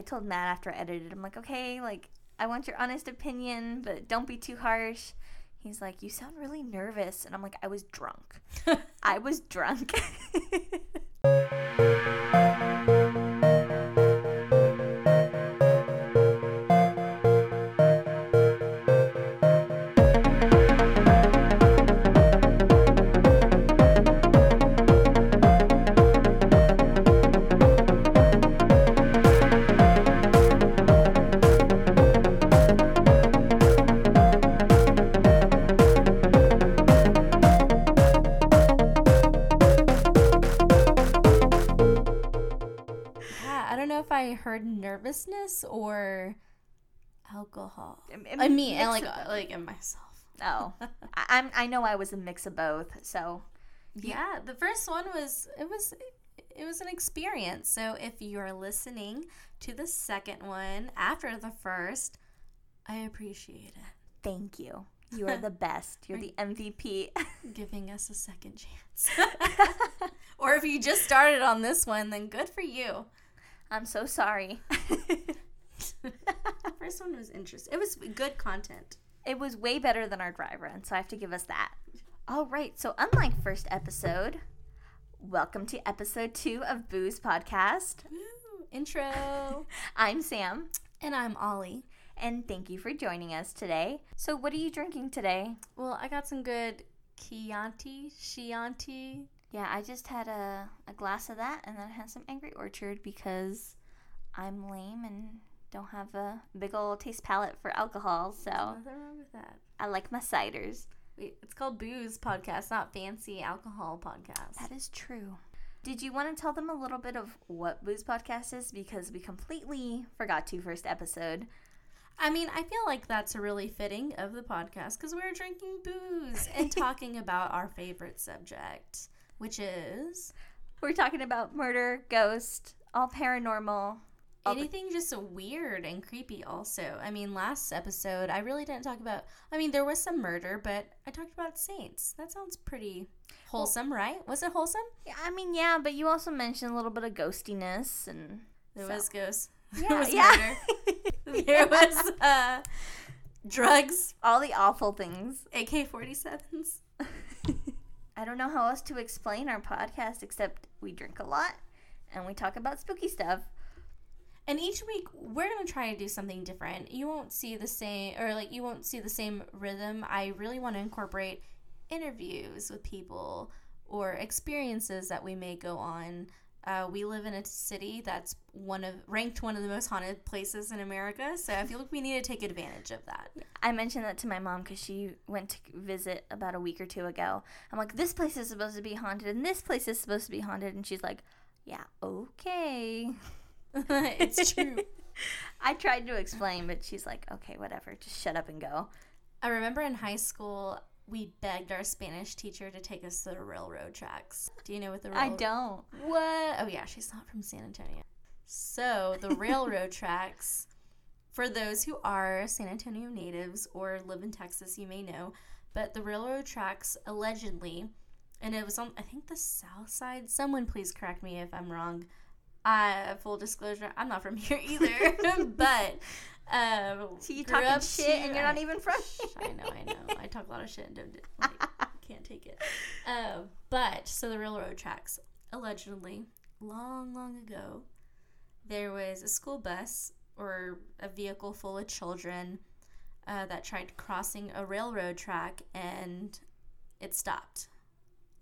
I told Matt after I edited, I'm like, okay, like I want your honest opinion, but don't be too harsh. He's like, you sound really nervous, and I'm like, I was drunk. I was drunk. or alcohol. I mean, and like of uh, like in myself. Oh, I, I'm. I know I was a mix of both. So Yeah, the first one was it was it was an experience. So if you're listening to the second one after the first, I appreciate it. thank you. You are the best. You're the MVP. Giving us a second chance. or if you just started on this one, then good for you. I'm so sorry. First one was interesting. It was good content. it was way better than our dry run, so I have to give us that. All right. So unlike first episode, welcome to episode two of Booz Podcast. Woo, intro. I'm Sam, and I'm Ali. and thank you for joining us today. So, what are you drinking today? Well, I got some good Chianti, Chianti. Yeah, I just had a, a glass of that, and then I had some Angry Orchard because I'm lame and don't have a big old taste palette for alcohol. So Nothing wrong with that. I like my ciders. Wait, it's called Booz Podcast, not Fancy Alcohol Podcast. That is true. Did you want to tell them a little bit of what Booz Podcast is? Because we completely forgot to first episode. I mean, I feel like that's a really fitting of the podcast because we're drinking booze and talking about our favorite subject, which is We're talking about murder, ghost, all paranormal. Anything just weird and creepy. Also, I mean, last episode I really didn't talk about. I mean, there was some murder, but I talked about saints. That sounds pretty wholesome, right? Was it wholesome? Yeah, I mean, yeah, but you also mentioned a little bit of ghostiness and There So- was ghosts. yeah, there was yeah. murder. There was uh, drugs, all the awful things. AK 47s. I don't know how else to explain our podcast except we drink a lot and we talk about spooky stuff. And each week we're gonna try to do something different. You won't see the same, or like you won't see the same rhythm. I really want to incorporate interviews with people or experiences that we may go on. Uh, we live in a city that's one of ranked one of the most haunted places in America, so I feel like we need to take advantage of that. I mentioned that to my mom because she went to visit about a week or two ago. I'm like, this place is supposed to be haunted and this place is supposed to be haunted. And she's like, yeah, okay. it's true. I tried to explain, but she's like, okay, whatever. Just shut up and go. I remember in high school we begged our Spanish teacher to take us to the railroad tracks. Do you know what the railroad? I don't. What? Oh yeah, she's not from San Antonio. So the railroad tracks, for those who are San Antonio natives or live in Texas, you may know, but the railroad tracks allegedly, and it was on I think the south side. Someone please correct me if I'm wrong. Uh, full disclosure, I'm not from here either, but um, So you talking up shit and you're not even from I know, I know. I talk a lot of shit and don't like, can't take it. Uh, but so the railroad tracks allegedly long, long ago, there was a school bus or a vehicle full of children uh, that tried crossing a railroad track and it stopped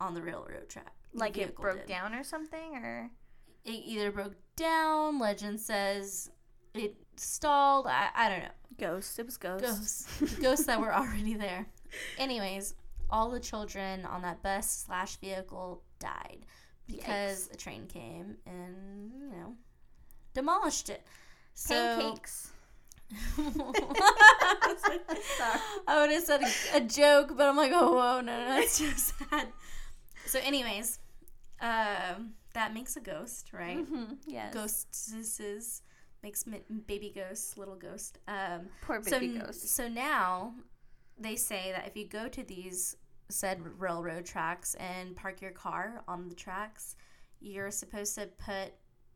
on the railroad track. Like it broke did. down or something or It either broke down. Legend says it stalled. I, I don't know. ghosts. It was ghosts. ghosts ghosts that were already there anyways all the children on that bus slash vehicle died because a train came and you know demolished it so Pancakes. I would have said a, a joke, but I'm like, oh, whoa, no, no, that's too sad. So, anyways, um, that makes a ghost, right? Mm-hmm. Yes. Ghostesses makes baby ghosts, little ghost. Um, Poor so, baby n- ghosts. so now they say that if you go to these said railroad tracks and park your car on the tracks, you're supposed to put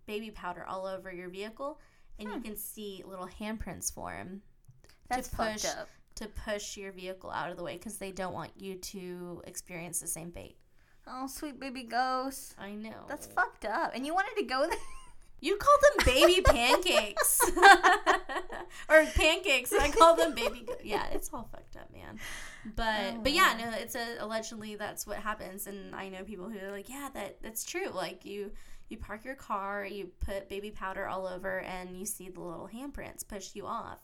baby powder all over your vehicle and you Hmm. can see little handprints form That's to push fucked up. to push your vehicle out of the way because they don't want you to experience the same fate. Oh, sweet baby ghost. I know. That's fucked up. And you wanted to go there? You call them baby pancakes. or pancakes. I call them baby. Go- yeah, it's all fucked up, man. But Oh, but yeah, no, it's a allegedly that's what happens, and I know people who are like, yeah, that that's true. Like you you park your car, you put baby powder all over, and you see the little handprints push you off.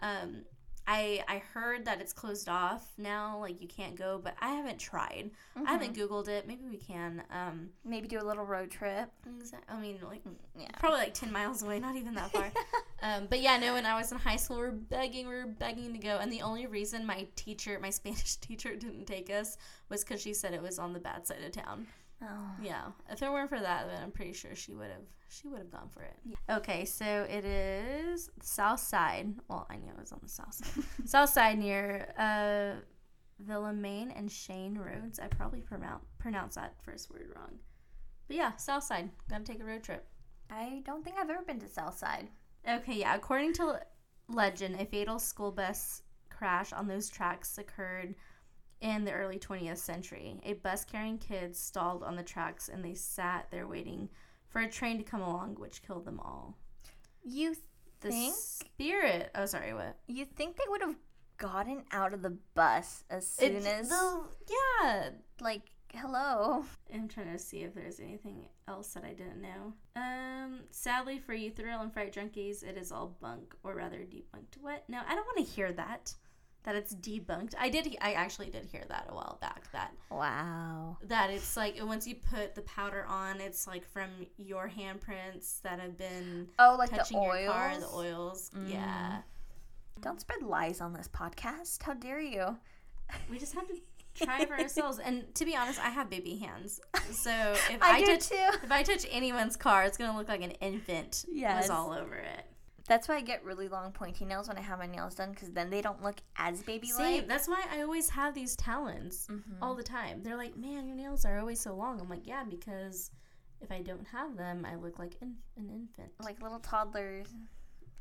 Um, I I heard that it's closed off now, like you can't go, but I haven't tried. I haven't googled it. Maybe we can. Um, Maybe do a little road trip. exa- I mean, like Yeah. probably like 10 miles away, not even that far. um, but yeah, no, when I was in high school, we were begging, we were begging to go. And the only reason my teacher, my Spanish teacher, didn't take us was because she said it was on the bad side of town. Oh. Yeah. If it weren't for that, then I'm pretty sure she would have she would have gone for it. Okay, so it is south side. Well, I knew it was on the south side. south side near uh Villamain and Shane roads. I probably pronounce pronounce that first word wrong. But yeah, south side. Gotta take a road trip. I don't think I've ever been to south side. Okay, yeah. According to legend, a fatal school bus crash on those tracks occurred in the early 20th century. A bus carrying kids stalled on the tracks and they sat there waiting for a train to come along, which killed them all. You The Think? spirit. Oh, sorry, what? you think they would have gotten out of the bus as soon It- as the- yeah. like hello. I'm trying to see if there's anything else that I didn't know. Um, sadly for you thrill and fright junkies, it is all bunk, or rather debunked. What? No, I don't want to hear that. That it's debunked. I did. I actually did hear that a while back. That Wow. that it's like once you put the powder on, it's like from your handprints that have been Oh, like the touching oils. your car. The oils. Mm. Yeah. Don't spread lies on this podcast. How dare you? We just have to try for ourselves. And to be honest, I have baby hands. So if I I, do touch too. if I touch anyone's car, it's gonna look like an infant Yes. was all over it. That's why I get really long pointy nails when I have my nails done because then they don't look as baby like. Same. That's why I always have these talons Mm-hmm. all the time. They're like, man, your nails are always so long. I'm like, yeah, because if I don't have them, I look like in- an infant. Like little toddlers,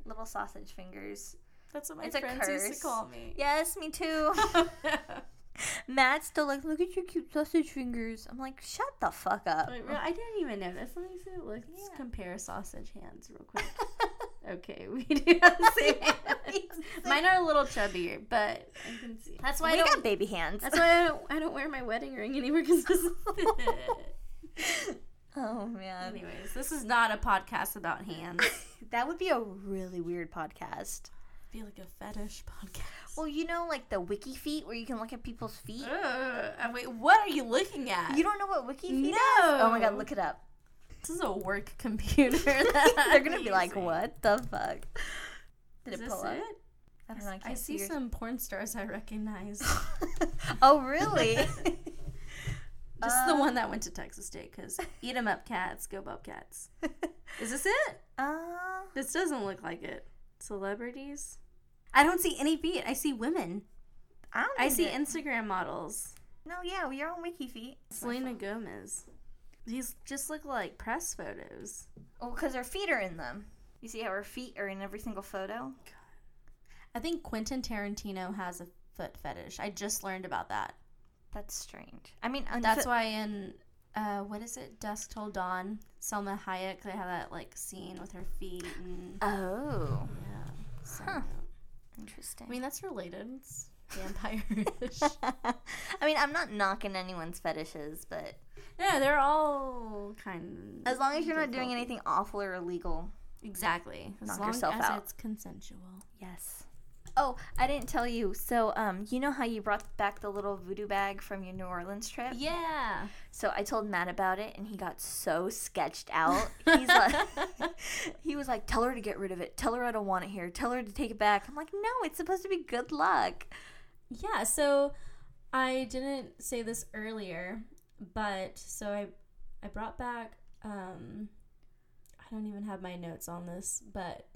little sausage fingers. That's what my it's a friends used to call me. Yes, me too. Matt's still like, look at your cute sausage fingers. I'm like, shut the fuck up. Wait, real- I didn't even notice. Let me see. Let's Yeah. compare sausage hands real quick. okay, we do have the same hands. Mine are a little chubbier, but I can see. That's why we I don't. got baby hands. That's why I don't. I don't wear my wedding ring anymore because this. oh man, Anyways, this is not a podcast about hands. that would be a really weird podcast. Be like a fetish podcast. Well, you know, like the wiki feet where you can look at people's feet. Ugh, uh, wait, what are you looking at? You don't know what wiki feet No. is? Oh my god, look it up. This is a work computer. They're gonna be like, what the fuck? Did Is it this pull up? it? I don't know. I, I see yours. some porn stars I recognize. oh really? Just the Uh, one that went to Texas State because eat 'em up cats, go Bobcats. Is this it? uh, This doesn't look like it. Celebrities? I don't see any feet. I see women. I don't. I see it- Instagram models. No, yeah, we are on wiki feet. Selena Gomez. These just look like press photos. Well, because her feet are in them. You see how her feet are in every single photo? I think Quentin Tarantino has a foot fetish. I just learned about that. That's strange. I mean, That's why in uh, what is it, Dusk Till Dawn, Salma Hayek, they have that like scene with her feet and Oh, yeah. So, Huh. interesting. I mean that's related. It's vampire-ish. I mean, I'm not knocking anyone's fetishes, but yeah, they're all kind. as long as you're not doing anything awful or illegal. exactly. As Knock long yourself as out. it's consensual. Yes. Oh, I didn't tell you. So, um, you know how you brought back the little voodoo bag from your New Orleans trip? Yeah. So I told Matt about it, and he got so sketched out. He's like, he was like, "Tell her to get rid of it. Tell her I don't want it here. Tell her to take it back." I'm like, "No, it's supposed to be good luck." Yeah, so I didn't say this earlier, but so I I brought back um I don't even have my notes on this, but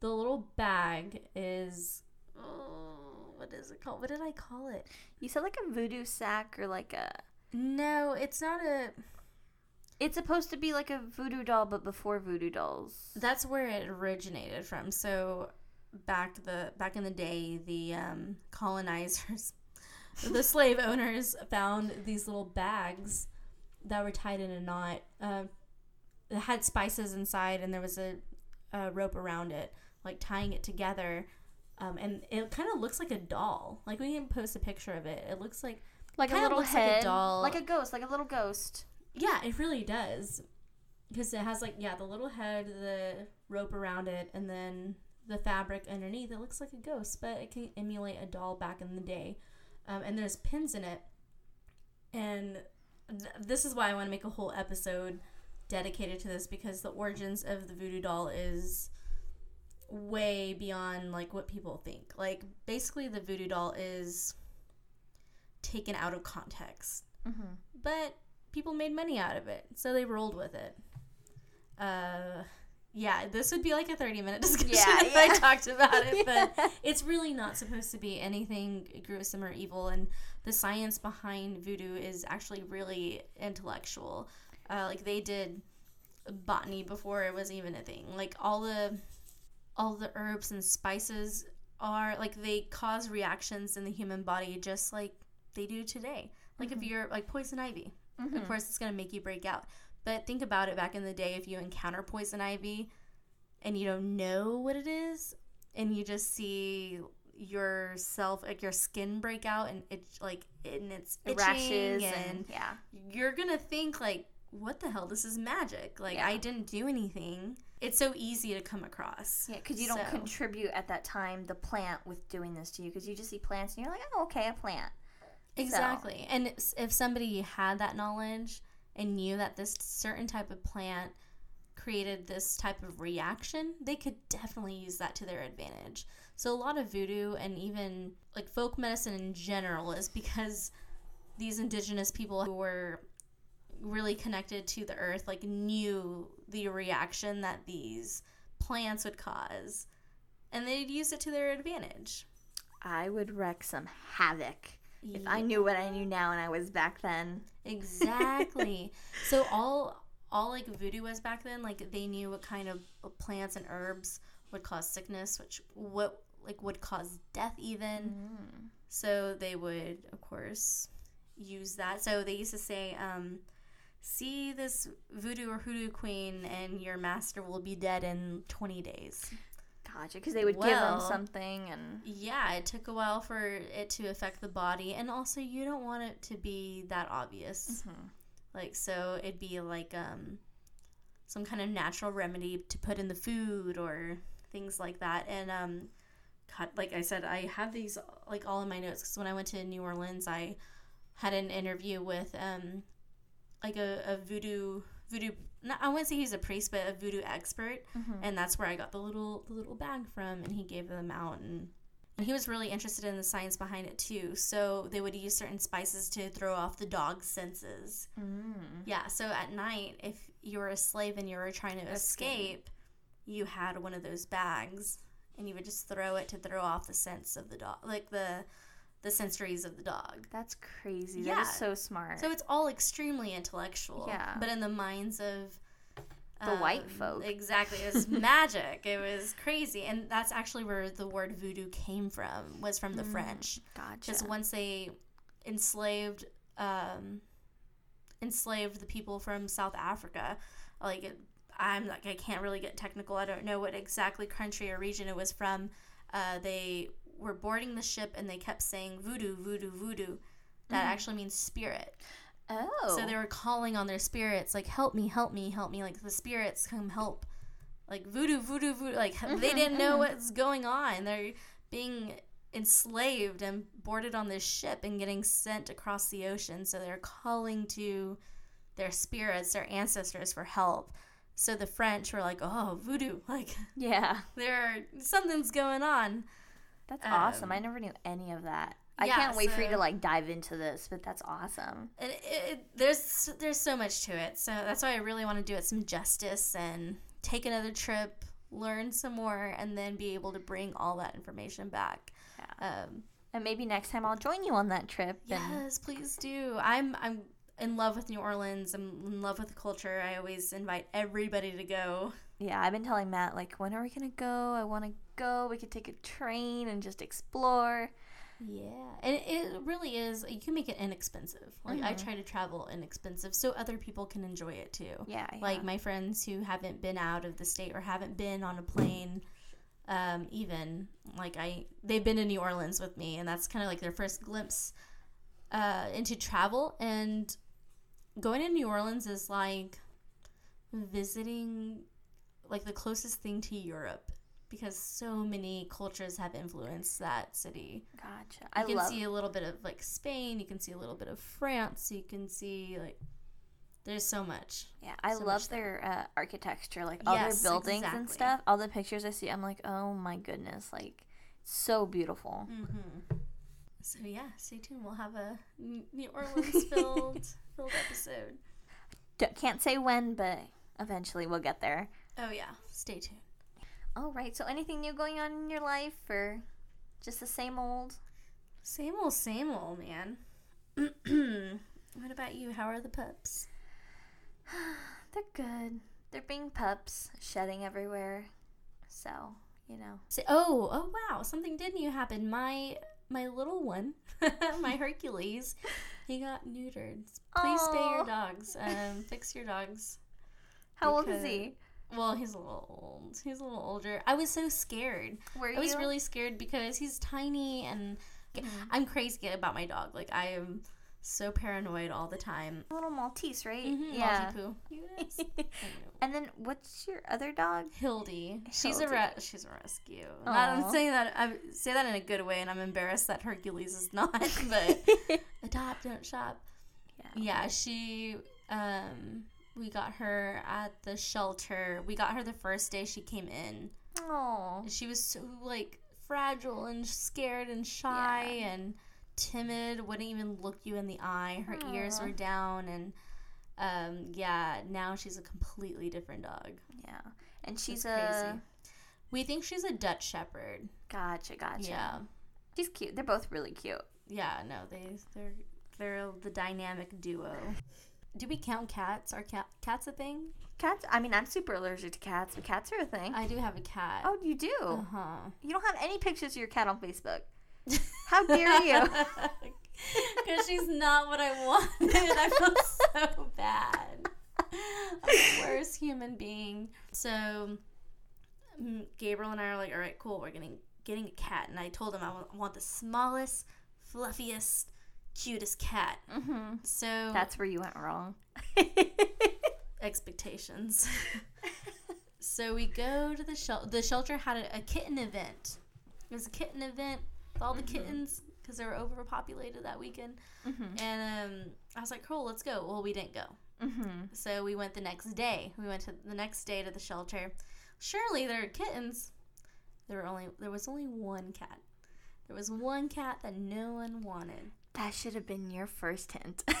the little bag is oh, what is it called? What did I call it? You said like a voodoo sack or like a No, it's not a It's supposed to be like a voodoo doll, but before voodoo dolls. That's where it originated from. So back the back in the day, the um, colonizers, the slave owners found these little bags that were tied in a knot. Uh, it had spices inside, and there was a, a rope around it, like tying it together. Um, and it kind of looks like a doll. Like we can post a picture of it. It looks like Like a little looks like a head, doll. like a ghost, like a little ghost. Yeah, it really does. Because it has like yeah, the little head, the rope around it, and then the fabric underneath. It looks like a ghost, but it can emulate a doll back in the day. Um, and there's pins in it, and th- this is why I want to make a whole episode dedicated to this because the origins of the voodoo doll is way beyond like what people think. Like basically, the voodoo doll is taken out of context Mm-hmm. but people made money out of it, so they rolled with it. Uh, yeah, this would be like a thirty-minute discussion Yeah, if I talked about it, but Yeah. it's really not supposed to be anything gruesome or evil, and the science behind voodoo is actually really intellectual. Uh, like they did botany before it was even a thing. Like all the all the herbs and spices are like they cause reactions in the human body just like they do today. Like if you're like poison ivy, Mm-hmm. of course it's going to make you break out. But think about it back in the day if you encounter poison ivy and you don't know what it is and you just see yourself like your skin break out and it's like and it's rashes and, and yeah. you're to think like what the hell this is magic. Like Yeah. I didn't do anything. It's so easy to come across. Yeah, because you don't So- contribute at that time the plant with doing this to you, because you just see plants and you're like, oh, okay, a plant. Exactly. And if somebody had that knowledge and knew that this certain type of plant created this type of reaction, they could definitely use that to their advantage. So a lot of voodoo and even like folk medicine in general is because these indigenous people who were really connected to the earth like knew the reaction that these plants would cause and they'd use it to their advantage. I would wreak some havoc if I knew what I knew now and I was back then. Exactly. so all all like voodoo was back then, like they knew what kind of plants and herbs would cause sickness, which what like would cause death even. Mm. So they would of course use that. So they used to say, um, see this voodoo or hoodoo queen and your master will be dead in 20 days. Gotcha, because they would give them something and Yeah, it took a while for it to affect the body, and also you don't want it to be that obvious. Like so, it'd be like um, some kind of natural remedy to put in the food or things like that. And um, God, like I said, I have these like all in my notes because when I went to New Orleans, I had an interview with um, like a, a voodoo voodoo. I wouldn't say he's a priest, but a voodoo expert and that's where I got the little the little bag from, and he gave them out, and, and he was really interested in the science behind it too. So they would use certain spices to throw off the dog's senses. Mm. Yeah. So at night, if you were a slave and you were trying to escape, you had one of those bags, and you would just throw it to throw off the sense of the dog, like the the sensories of the dog. That's crazy. That Yeah. is so smart. So it's all extremely intellectual. Yeah. But in the minds of The white um, folk. Exactly. It was magic. It was crazy. And that's actually where the word voodoo came from, was from the Mm, French. gotcha. Because once they enslaved um, enslaved the people from South Africa, like it, I'm like I can't really get technical. I don't know what exactly country or region it was from. Uh, they were boarding the ship and they kept saying voodoo, voodoo, voodoo. That Mhm. actually means spirit. oh. So they were calling on their spirits, like help me, help me, help me. Like the spirits come help. Like voodoo, voodoo, voodoo. Like they Mhm, didn't know mhm. what's going on. They're being enslaved and boarded on this ship and getting sent across the ocean. So they're calling to their spirits, their ancestors for help. So the French were like, "Oh, voodoo! Like yeah. there, something's going on." That's awesome. Um, I never knew any of that. I yeah, can't wait for you to like dive into this, but that's awesome. And it, it, there's there's so much to it. So that's why I really want to do it some justice and take another trip, learn some more, and then be able to bring all that information back. Um, And maybe next time I'll join you on that trip. And yes, please do. I'm I'm in love with New Orleans. I'm in love with the culture. I always invite everybody to go. Yeah, I've been telling Matt like, when are we gonna go? I want to go. We could take a train and just explore. Yeah, and it, really is. You can make it inexpensive. Like I Mhm. try to travel inexpensive so other people can enjoy it too. Yeah, yeah. Like my friends who haven't been out of the state or haven't been on a plane, um, even like I, they've been to New Orleans with me, and that's kind of like their first glimpse uh, into travel. And going to New Orleans is like visiting like the closest thing to Europe because so many cultures have influenced that city. gotcha. You I can love. see a little bit of like Spain, you can see a little bit of France, you can see like there's so much. Yeah, I so love their uh, architecture, like all Yes, their buildings and stuff. All the pictures I see, I'm like, oh my goodness, like so beautiful. Mm-hmm. So yeah, stay tuned. We'll have a New Orleans filled filled episode. Can't say when, but eventually we'll get there. Oh yeah, stay tuned. All right. So, anything new going on in your life, or just the same old? Same old, same old, man. what about you? How are the pups? They're good. They're being pups, shedding everywhere. So, you know. Say, oh, oh wow, something did new happen. My my little one, my Hercules, he got neutered. Please spay Aw. your dogs. Um, fix your dogs. How old is he? Well, he's a little old. He's a little older. I was so scared. Were you? I was really scared because he's tiny and Mhm. I'm crazy about my dog. Like I am so paranoid all the time. a little Maltese, right? Mhm, Yeah. Yes. And then, what's your other dog? Hildy. She's a Hildy. re- she's a rescue. I'm saying that I say that in a good way, and I'm embarrassed that Hercules is not. But adopt, don't shop. yeah. Yeah, she. Um, we got her at the shelter. We got her the first day she came in. Oh. She was so like fragile and scared and shy Yeah. and timid. Wouldn't even look you in the eye. Her ears were down and. Um, yeah, now she's a completely different dog. Yeah. And she's a. crazy. We think she's a Dutch Shepherd. Gotcha, gotcha. Yeah, She's cute. They're both really cute. yeah. No, they they're they're the dynamic duo. Do we count cats? Are cat cats a thing? Cats, I mean, I'm super allergic to cats, but cats are a thing. I do have a cat. oh, you do? uh huh. You don't have any pictures of your cat on Facebook. How dare you? Because she's not what I wanted. I feel so bad. I'm the worst human being. So mm, Gabriel and I are like, all right, cool. We're getting getting a cat, and I told him I want the smallest, fluffiest, cutest cat. hmm So That's where you went wrong. expectations. so we go to the shelter. The shelter had a, a kitten event. It was a kitten event with all the Mhm. kittens because they were overpopulated that weekend. hmm And um, I was like, cool, let's go. Well, we didn't go. hmm So we went the next day. We went to the next day to the shelter. Surely there are kittens. There were only there was only one cat. There was one cat that no one wanted. That should have been your first hint.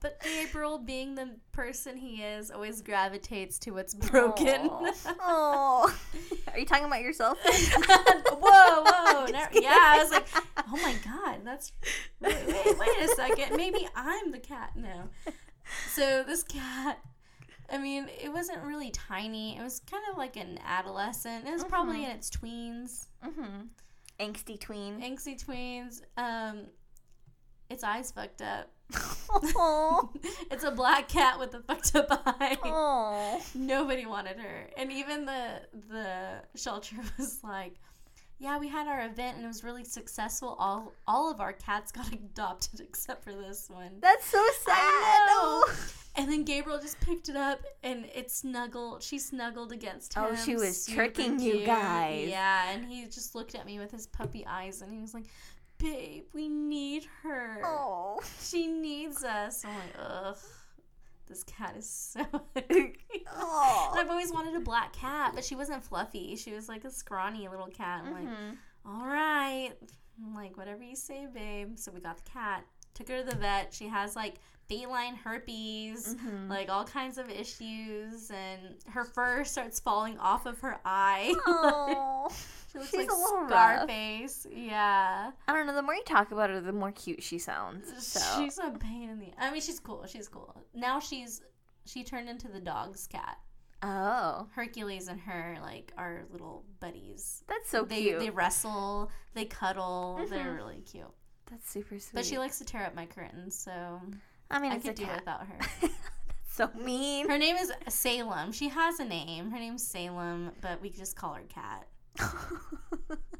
But Gabriel, being the person he is, always gravitates to what's broken. Oh. Are you talking about yourself? whoa, whoa. yeah, I was like, oh my God, that's. Wait, wait, wait a second. Maybe I'm the cat. now. So this cat, I mean, it wasn't really tiny. It was kind of like an adolescent. It was probably Mhm. in its tweens, hmm Angsty tween. angsty tweens. Um, its eyes fucked up. it's a black cat with a fucked up eye. oh. Nobody wanted her, and even the the shelter was like, "Yeah, we had our event and it was really successful. All all of our cats got adopted except for this one." That's so sad. And then Gabriel just picked it up and it snuggled. She snuggled against oh, him. Oh, she was super tricking you cute. guys. Yeah, and he just looked at me with his puppy eyes and he was like, "Babe, we need her. Oh. She needs us." I'm like, "Ugh, this cat is so." ugly." And Oh. I've always wanted a black cat, but she wasn't fluffy. She was like a scrawny little cat. I'm like, Mhm. all right. I'm like, whatever you say, babe. So we got the cat. Took her to the vet. She has like feline herpes, Mhm. like all kinds of issues, and her fur starts falling off of her eye. She looks she's like a little rough. Scarface. Yeah. I don't know. The more you talk about her, the more cute she sounds. So She's a pain in the. I mean, she's cool. She's cool. Now she's she turned into the dog's cat. oh, Hercules and her like are little buddies. that's so they cute. they wrestle, they cuddle. They're Mhm. really cute. that's super sweet. But she likes to tear up my curtains, so I mean, I could do cat. without her. that's so mean. Her name is Salem. She has a name. Her name's Salem, but we just call her Cat.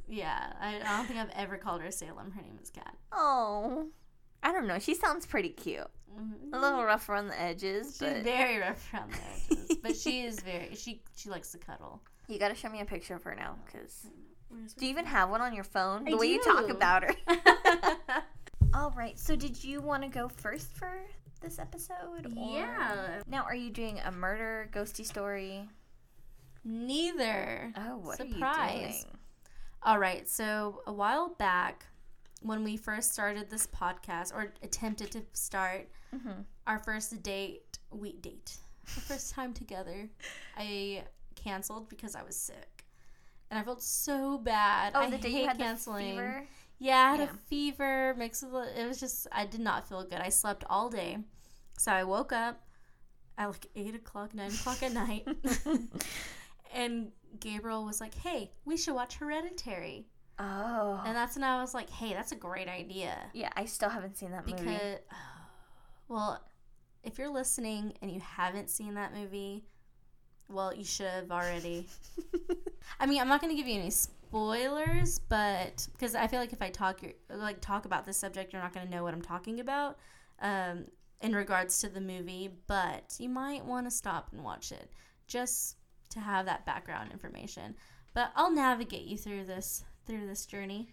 Yeah, I, I don't think I've ever called her Salem. Her name is Cat. oh, I don't know. She sounds pretty cute. A little rough around the edges, Mm-hmm. She's but very rough around the edges, but she is very she she likes to cuddle. you got to show me a picture of her now. Cause do you even have one on your phone? I The way you talk about her. All right. So, did you want to go first for this episode? or- yeah, Now, are you doing a murder ghosty story? neither. Oh, what are you Surprise. doing? All right, so a while back, when we first started this podcast or attempted to start Mm-hmm. our first date, we date, our first time together, I canceled because I was sick, and I felt so bad. Oh, I the day hate you had canceling. the fever. Yeah, I had Yeah. a fever mixed with it was just I did not feel good. I slept all day, so I woke up at like eight o'clock, nine o'clock at night, and Gabriel was like, "Hey, we should watch Hereditary," Oh. and that's when I was like, "Hey, that's a great idea." yeah, I still haven't seen that Because, movie. well, if you're listening and you haven't seen that movie, well, you should have already. I mean, I'm not going to give you any spoilers, but because I feel like if I talk like talk about this subject, you're not going to know what I'm talking about um, in regards to the movie. But you might want to stop and watch it just to have that background information. But I'll navigate you through this through this journey.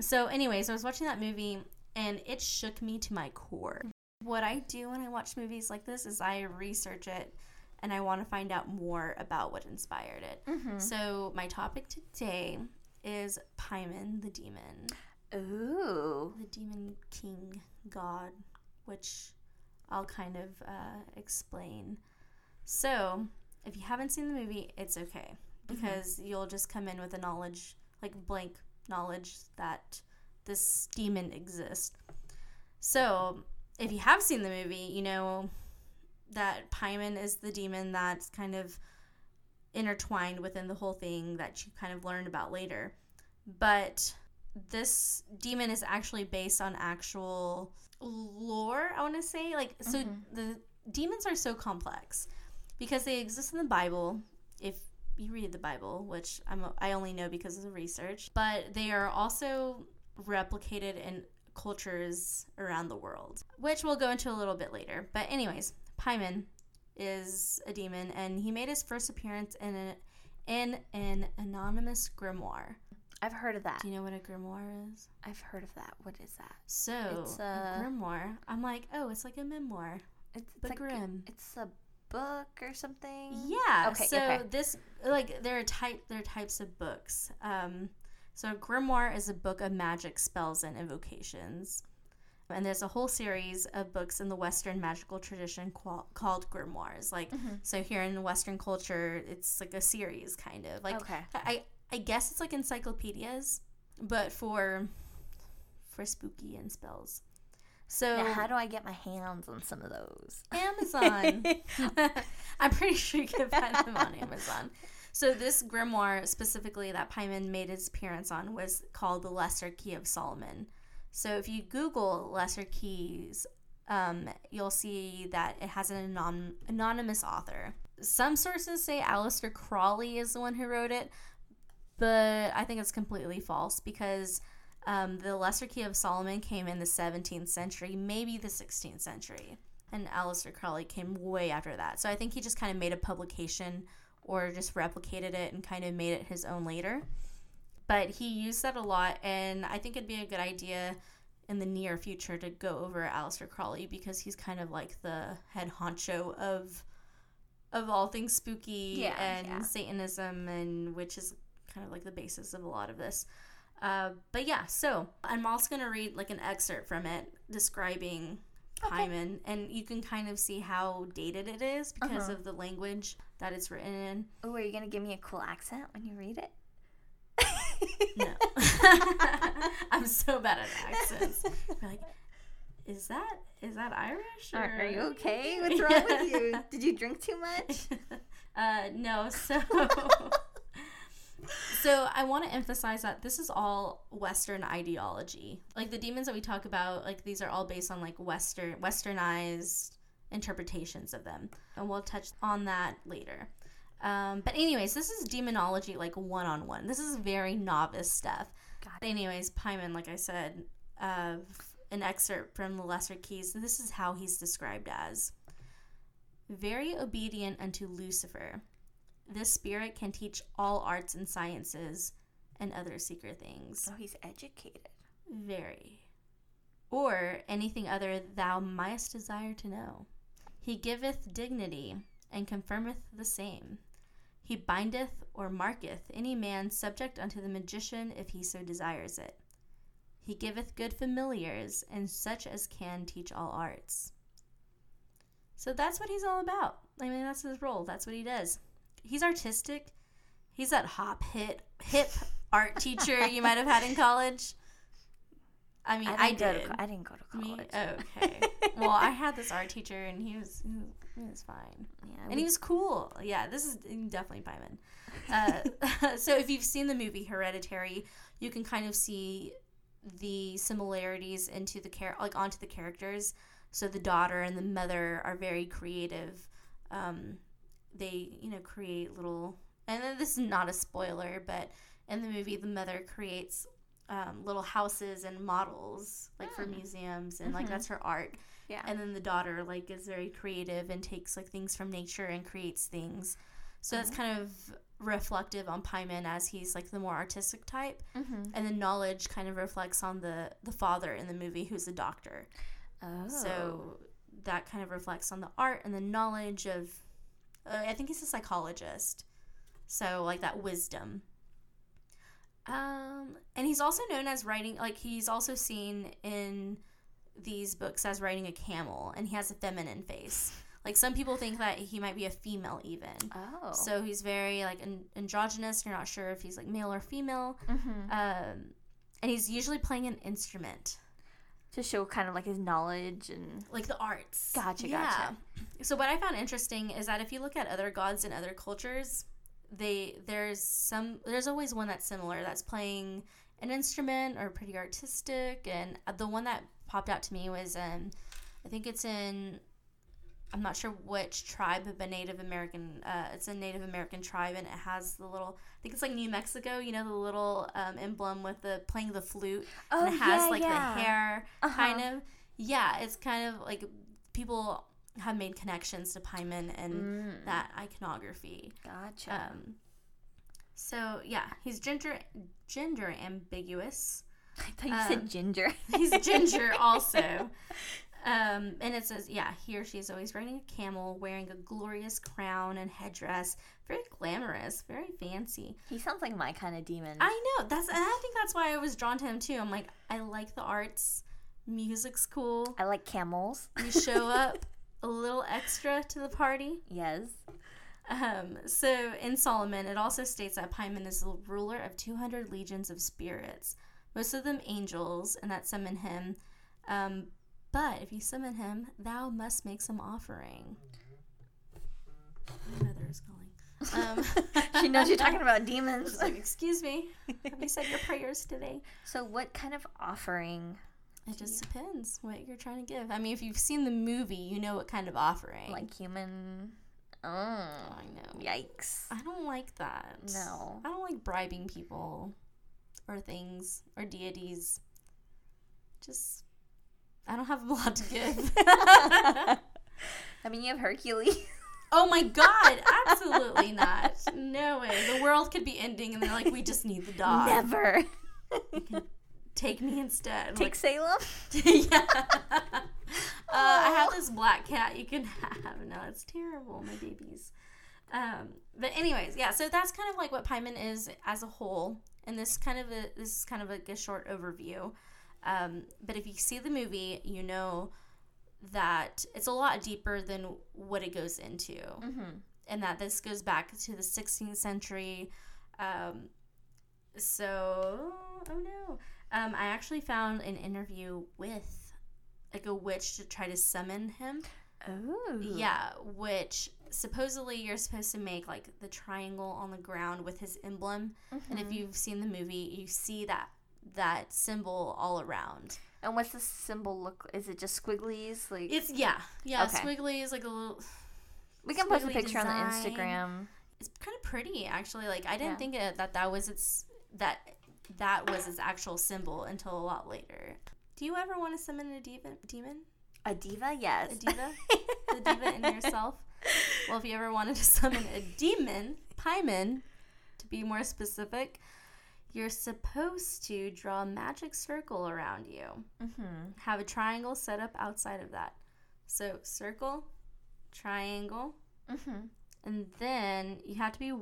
So, anyways, I was watching that movie and it shook me to my core. What I do when I watch movies like this is I research it and I want to find out more about what inspired it. Mm-hmm. So, my topic today is Paimon the demon, Ooh. the demon king god, which I'll kind of uh, explain. So, if you haven't seen the movie, it's okay because you'll just come in with a knowledge, like blank knowledge that this demon exists. So, if you have seen the movie, you know that Paimon is the demon that's kind of intertwined within the whole thing that you kind of learned about later. But this demon is actually based on actual lore, I want to say. Like, so Mhm. the demons are so complex because they exist in the Bible. If you read the Bible, which I'm, I only know because of the research, but they are also replicated in cultures around the world, which we'll go into a little bit later. But, anyways, Paimon is a demon, and he made his first appearance in, a, in an anonymous grimoire. I've heard of that. Do you know what a grimoire is? I've heard of that. What is that? So, It's a a- grimoire. I'm like, oh, it's like a memoir, It's, it's like grim. it's a book or something. Yeah. Okay, So okay. this like there are type there are types of books. Um, so a grimoire is a book of magic spells and invocations, and there's a whole series of books in the Western magical tradition qual- called grimoires. Like Mhm. so here in Western culture, it's like a series kind of like okay. I I guess it's like encyclopedias, but for for spooky and spells. So Now, how do I get my hands on some of those? Amazon. I'm pretty sure you can find them on Amazon. So this grimoire specifically that Paimon made his appearance on was called the Lesser Key of Solomon. So if you Google Lesser Keys, um, you'll see that it has an anon- anonymous author. Some sources say Aleister Crowley is the one who wrote it, but I think it's completely false because um, the Lesser Key of Solomon came in the 17th century, maybe the 16th century and Aleister Crowley came way after that. So I think he just kind of made a publication or just replicated it and kind of made it his own later. But he used that a lot, and I think it'd be a good idea in the near future to go over Aleister Crowley because he's kind of like the head honcho of of all things spooky Yeah, and yeah. Satanism, and which is kind of like the basis of a lot of this. Uh, but yeah, so I'm also gonna read like an excerpt from it describing Okay. Paimon, and you can kind of see how dated it is because Uh-huh. of the language that it's written in. Oh, are you gonna give me a cool accent when you read it? No. I'm so bad at accents. Like, is that is that Irish? Are, are you okay? What's wrong with you? Did you drink too much? uh, no. So, so I want to emphasize that this is all Western ideology. Like the demons that we talk about, like these are all based on like Western Westernized interpretations of them, and we'll touch on that later. Um, but anyways, this is demonology like one on one. This is very novice stuff. Anyways, Paimon, like I said, uh, an excerpt from the Lesser Keys. This is how he's described as very obedient unto Lucifer. This spirit can teach all arts and sciences and other secret things. Oh, he's educated. Very. Or anything other thou mightest desire to know. He giveth dignity, and confirmeth the same. He bindeth or marketh any man subject unto the magician if he so desires it. He giveth good familiars, and such as can teach all arts. So that's what he's all about. I mean, that's his role. That's what he does. He's artistic. He's that hop hit hip art teacher you might have had in college. I mean, I, didn't go did. to, co- I didn't go to college. Me? Okay. well, I had this art teacher, and he was he was, he was fine, yeah, and he was cool. Yeah, this is definitely Paimon. Uh, so if you've seen the movie Hereditary, you can kind of see the similarities into the char- like onto the characters. So the daughter and the mother are very creative. Um, they you know create little, and then this is not a spoiler, but in the movie, the mother creates um, little houses and models like for Hmm. museums and like Mhm. that's her art yeah. and then the daughter like is very creative and takes like things from nature and creates things so that's Mhm. kind of reflective on Paimon as he's like the more artistic type mm-hmm. and the knowledge kind of reflects on the the father in the movie who's a doctor Oh. so that kind of reflects on the art and the knowledge of uh, i think he's a psychologist so like that wisdom um and he's also known as writing like he's also seen in these books as riding a camel and he has a feminine face like some people think that he might be a female even oh. so he's very like an- androgynous you're not sure if he's like male or female mm-hmm. um and he's usually playing an instrument to show kind of like his knowledge and like the arts. Gotcha, gotcha. So what I found interesting is that if you look at other gods in other cultures, they there's some there's always one that's similar that's playing an instrument or pretty artistic and the one that popped out to me was um I think it's in I'm not sure which tribe of a Native American. Uh, it's a Native American tribe, and it has the little. I think it's like New Mexico. You know the little um, emblem with the playing the flute, oh and it has yeah, like yeah. the hair Uh-huh. kind of. Yeah, it's kind of like people have made connections to Paimon and Mm, that iconography. gotcha. Um, so yeah, he's gender gender ambiguous. I thought you um, said ginger. He's ginger also. Um, and it says, yeah, he or she is always riding a camel, wearing a glorious crown and headdress. Very glamorous, very fancy. he sounds like my kind of demon. I know. That's and I think that's why I was drawn to him too. I'm like, I like the arts. Music's cool. I like camels. You show up a little extra to the party. Yes. Um, so in Solomon, it also states that Paimon is the ruler of 200 legions of spirits, most of them angels, and that summon him. Um, but if you summon him, thou must make some offering. My mother is calling. Um, she knows you're talking about demons. She's like, Excuse me. Have you said your prayers today? so, what kind of offering? It just depends what you're trying to give. I mean, if you've seen the movie, you know what kind of offering. Like human? Oh, I know. yikes. I don't like that. No. I don't like bribing people or things or deities. Just, I don't have a lot to give. I mean, you have Hercules. oh my god, absolutely not. No way. The world could be ending and they're like, we just need the dog. Never. Take me instead. Take like, Salem. yeah. Uh, I have this black cat you can have. No, it's terrible, my babies. Um, but anyways, yeah. So that's kind of like what Paimon is as a whole, and this kind of a, this is kind of like a short overview. Um, but if you see the movie, you know that it's a lot deeper than what it goes into, Mm-hmm. and that this goes back to the 16th century. Um, so, oh no. Um, I actually found an interview with like a witch to try to summon him. Oh. Yeah, which supposedly you're supposed to make like the triangle on the ground with his emblem. And if Mhm. you've seen the movie, you see that that symbol all around. And what's the symbol look? Is it just squigglies? Like It's yeah, yeah. Okay. Squiggly is like a little. we can post a picture on the. Instagram. It's kind of pretty actually. Like I didn't Yeah. think it, that that was its that that was its actual symbol until a lot later. Do you ever want to summon a demon? Demon? A diva, yes. A diva? the diva in yourself? Well, if you ever wanted to summon a demon, Paimon, to be more specific, you're supposed to draw a magic circle around you. Mm-hmm. Have a triangle set up outside of that. So, circle, triangle, Mm-hmm. and then you have to be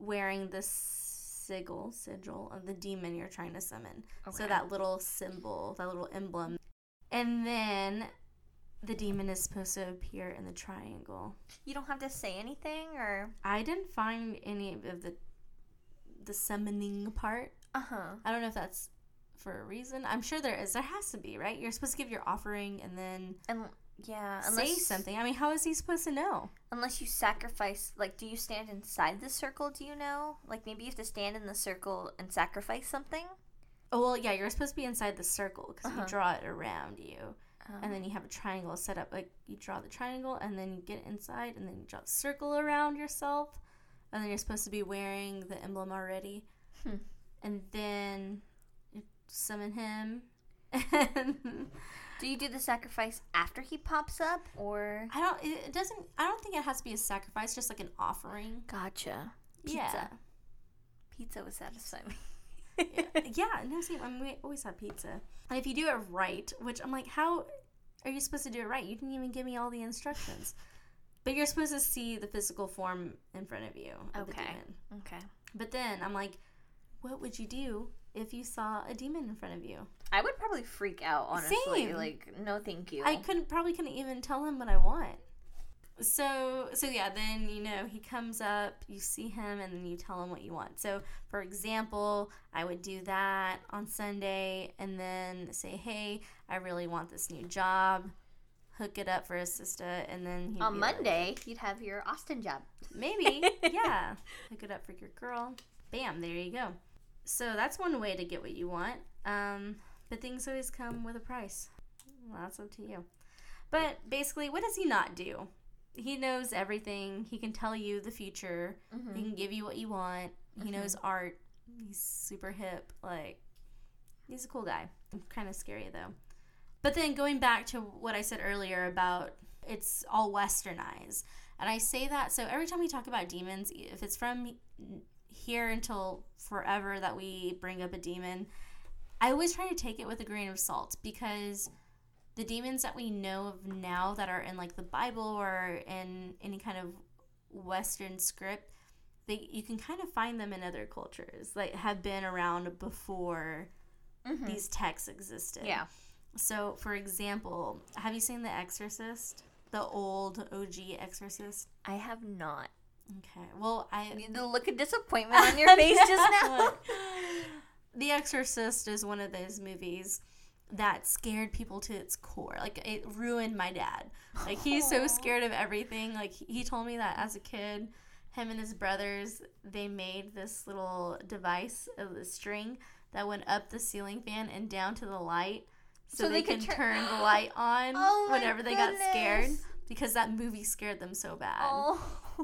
wearing the sigil, sigil of the demon you're trying to summon. So that little symbol, that little emblem. And then the demon is supposed to appear in the triangle. You don't have to say anything, or I didn't find any of the the summoning part. uh huh. I don't know if that's for a reason. I'm sure there is. There has to be, right? You're supposed to give your offering and then And yeah, say something. I mean, how is he supposed to know? unless you sacrifice. Like, do you stand inside the circle? Do you know? Like, maybe you have to stand in the circle and sacrifice something. Oh well, yeah, you're supposed to be inside the circle because Uh-huh. you draw it around you, Um, and then you have a triangle set up. Like you draw the triangle, and then you get inside, and then you draw a circle around yourself, and then you're supposed to be wearing the emblem already, Hmm. and then you summon him. And do you do the sacrifice after he pops up, or I don't. It doesn't. I don't think it has to be a sacrifice. Just like an offering. gotcha? Pizza. Yeah. Pizza would satisfy me. yeah, yeah, no, see, I mean, we always have pizza. And if you do it right, which I'm like, how are you supposed to do it right? You didn't even give me all the instructions. But you're supposed to see the physical form in front of you of the Okay. demon. Okay. But then I'm like, what would you do if you saw a demon in front of you? I would probably freak out, honestly. Same. Like, no, thank you. I couldn't probably couldn't even tell him what I want. So so yeah, then you know he comes up, you see him, and then you tell him what you want. So for example, I would do that on Sunday, and then say, hey, I really want this new job. Hook it up for his sister, and then On be like, Monday, you'd have your Austin job. Maybe, yeah. Hook it up for your girl. Bam, there you go. So that's one way to get what you want. Um, but things always come with a price. Well, that's up to you. But basically, what does he not do? He knows everything. He can tell you the future. Mm-hmm. He can give you what you want. He Mhm. knows art. He's super hip. Like, he's a cool guy. Kind of scary though. But then going back to what I said earlier about it's all westernized. And I say that so every time we talk about demons, if it's from here until forever that we bring up a demon, I always try to take it with a grain of salt because the demons that we know of now that are in like the Bible or in any kind of Western script, they you can kind of find them in other cultures like have been around before Mhm. these texts existed. Yeah. So, for example, have you seen The Exorcist? The old OG Exorcist? I have not. Okay. Well, I. The look of disappointment on your face just now. the Exorcist is one of those movies that scared people to its core. Like, it ruined my dad. Like, he's so scared of everything. Like, he told me that as a kid, him and his brothers, they made this little device of the string that went up the ceiling fan and down to the light. So, So they, they could could tur- turn the light on Oh whenever they got scared because that movie scared them so bad Oh.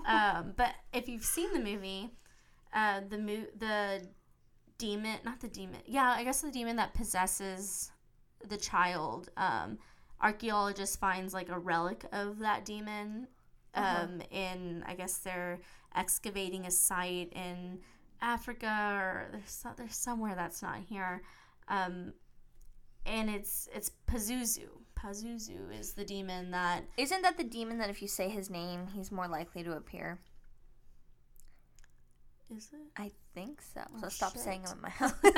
um, but if you've seen the movie, uh, the mo- the demon, not the demon, yeah, I guess the demon that possesses the child. Um, archaeologist finds like a relic of that demon. Um, Uh-huh. in I guess they're excavating a site in Africa or there's so- there's somewhere that's not here. Um, and it's it's Pazuzu. Pazuzu is the demon that Isn't that the demon that if you say his name, he's more likely to appear? is it. I think so. So Oh, stop shit. saying them in my house. Like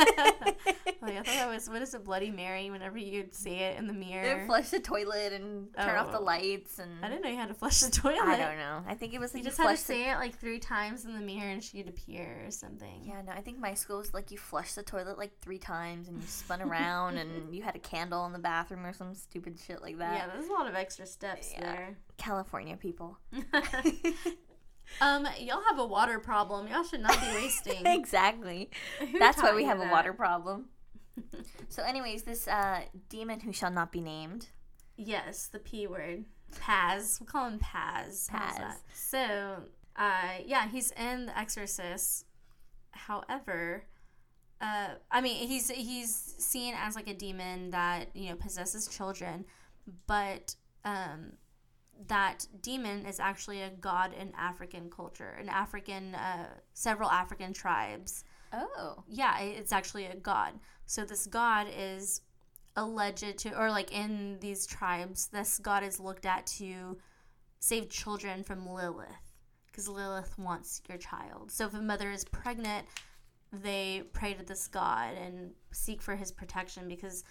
I thought that was what is a Bloody Mary? Whenever you'd see it in the mirror. flush the toilet and turn off the Oh. lights and I didn't know you had to flush the toilet. I don't know. I think it was You like just had to say it like three times in the mirror and she'd appear or something. Yeah, no, I think my school was like you flush the toilet like three times and you spun around and you had a candle in the bathroom or some stupid shit like that. Yeah, there's a lot of extra steps Yeah. California people. Um, y'all have a water problem. Y'all should not be wasting. exactly. Who That's why we have a water problem. So, anyways, this uh, demon who shall not be named. Yes, the P word. Paz. We'll call him Paz. Paz. that? So, uh, yeah, he's in The Exorcist. However, uh, I mean, he's he's seen as like a demon that you know possesses children, but um, that demon is actually a god in African culture, in African uh, several African tribes Oh. yeah, it's actually a god. So this god is alleged to, or like in these tribes, this god is looked at to save children from Lilith, because Lilith wants your child. So if a mother is pregnant, they pray to this god and seek for his protection because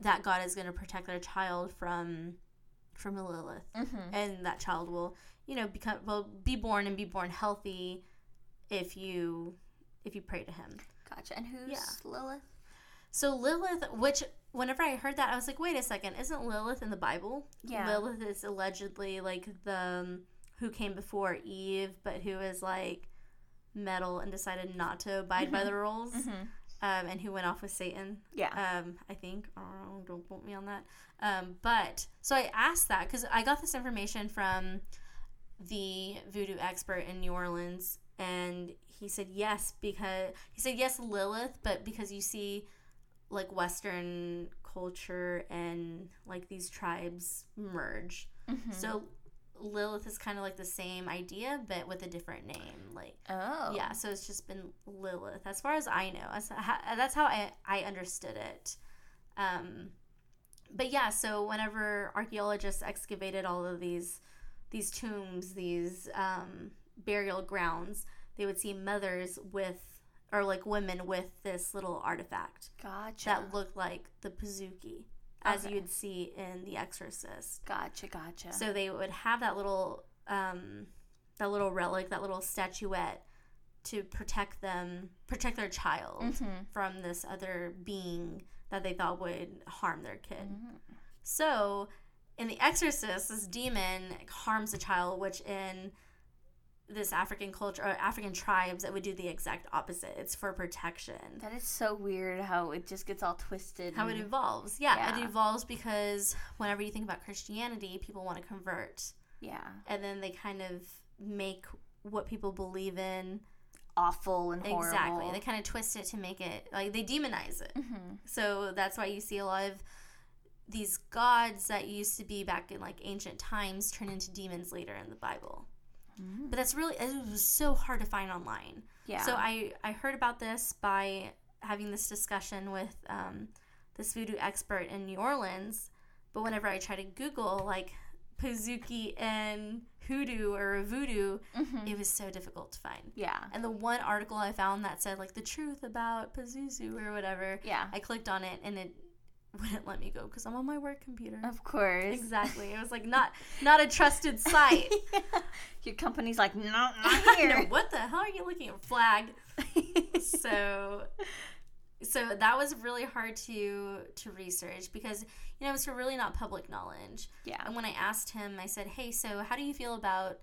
that god is going to protect their child from from Lilith Mm-hmm. and that child will you know become will be born and be born healthy if you if you pray to him Gotcha. And who's Yeah. Lilith? so lilith which whenever i heard that i was like wait a second isn't lilith in the bible Yeah. lilith is allegedly like the um, who came before eve but who is like metal and decided not to abide by the rules Mm-hmm. Um, and who went off with satan Yeah. um, I think. I don't quote me on that. Um, but so I asked that because I got this information from the voodoo expert in New Orleans, and he said yes because he said yes Lilith, but because you see like Western culture and like these tribes merge, Mhm. so Lilith is kind of like the same idea but with a different name, like. oh. Yeah, so it's just been Lilith, as far as I know. That's how, that's how I, I understood it. Um, but yeah, so whenever archaeologists excavated all of these these tombs, these um, burial grounds, they would see mothers with or like women with this little artifact Gotcha. that looked like the Pazuzu, as Okay. you'd see in The Exorcist. Gotcha. Gotcha. So they would have that little um, that little relic, that little statuette to protect them, protect their child Mhm. from this other being that they thought would harm their kid. Mhm. So in The Exorcist, this demon harms a child, which in this African culture or African tribes, that would do the exact opposite. It's for protection. That is so weird how it just gets all twisted. How it evolves. Yeah, Yeah. it evolves because whenever you think about Christianity, people want to convert. yeah. and then they kind of make what people believe in Awful and horrible. exactly they kind of twist it to make it like they demonize it Mhm. so that's why you see a lot of these gods that used to be back in like ancient times turn into demons later in the bible But that's really it was so hard to find online Yeah. so i i heard about this by having this discussion with um, this voodoo expert in new orleans but whenever i try to google like pazuzu and hoodoo or voodoo Mhm. it was so difficult to find. yeah. And the one article I found that said like the truth about Pazuzu or whatever, Yeah. I clicked on it and it wouldn't let me go because I'm on my work computer. Of course. Exactly. It was like not not a trusted site. Your company's like, no, not here. what the hell are you looking at? Flag. So so that was really hard to to research because you know it's really not public knowledge. yeah. And when I asked him, I said, "Hey, so how do you feel about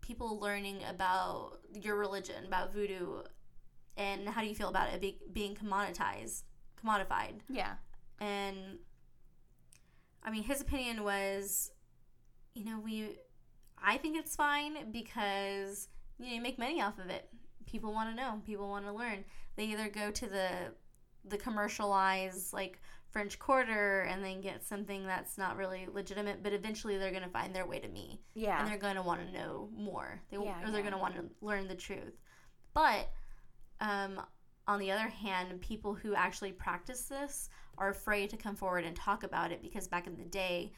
people learning about your religion, about voodoo, and how do you feel about it be, being commoditized, commodified?" Yeah. And I mean, his opinion was, you know, we, I think it's fine because you know you make money off of it. People want to know. People want to learn. They either go to the the commercialized like French Quarter and then get something that's not really legitimate, but eventually they're gonna find their way to me Yeah. and they're going to want to know more. They Yeah, or they're yeah. going to want to learn the truth. But um, on the other hand, people who actually practice this are afraid to come forward and talk about it because back in the day,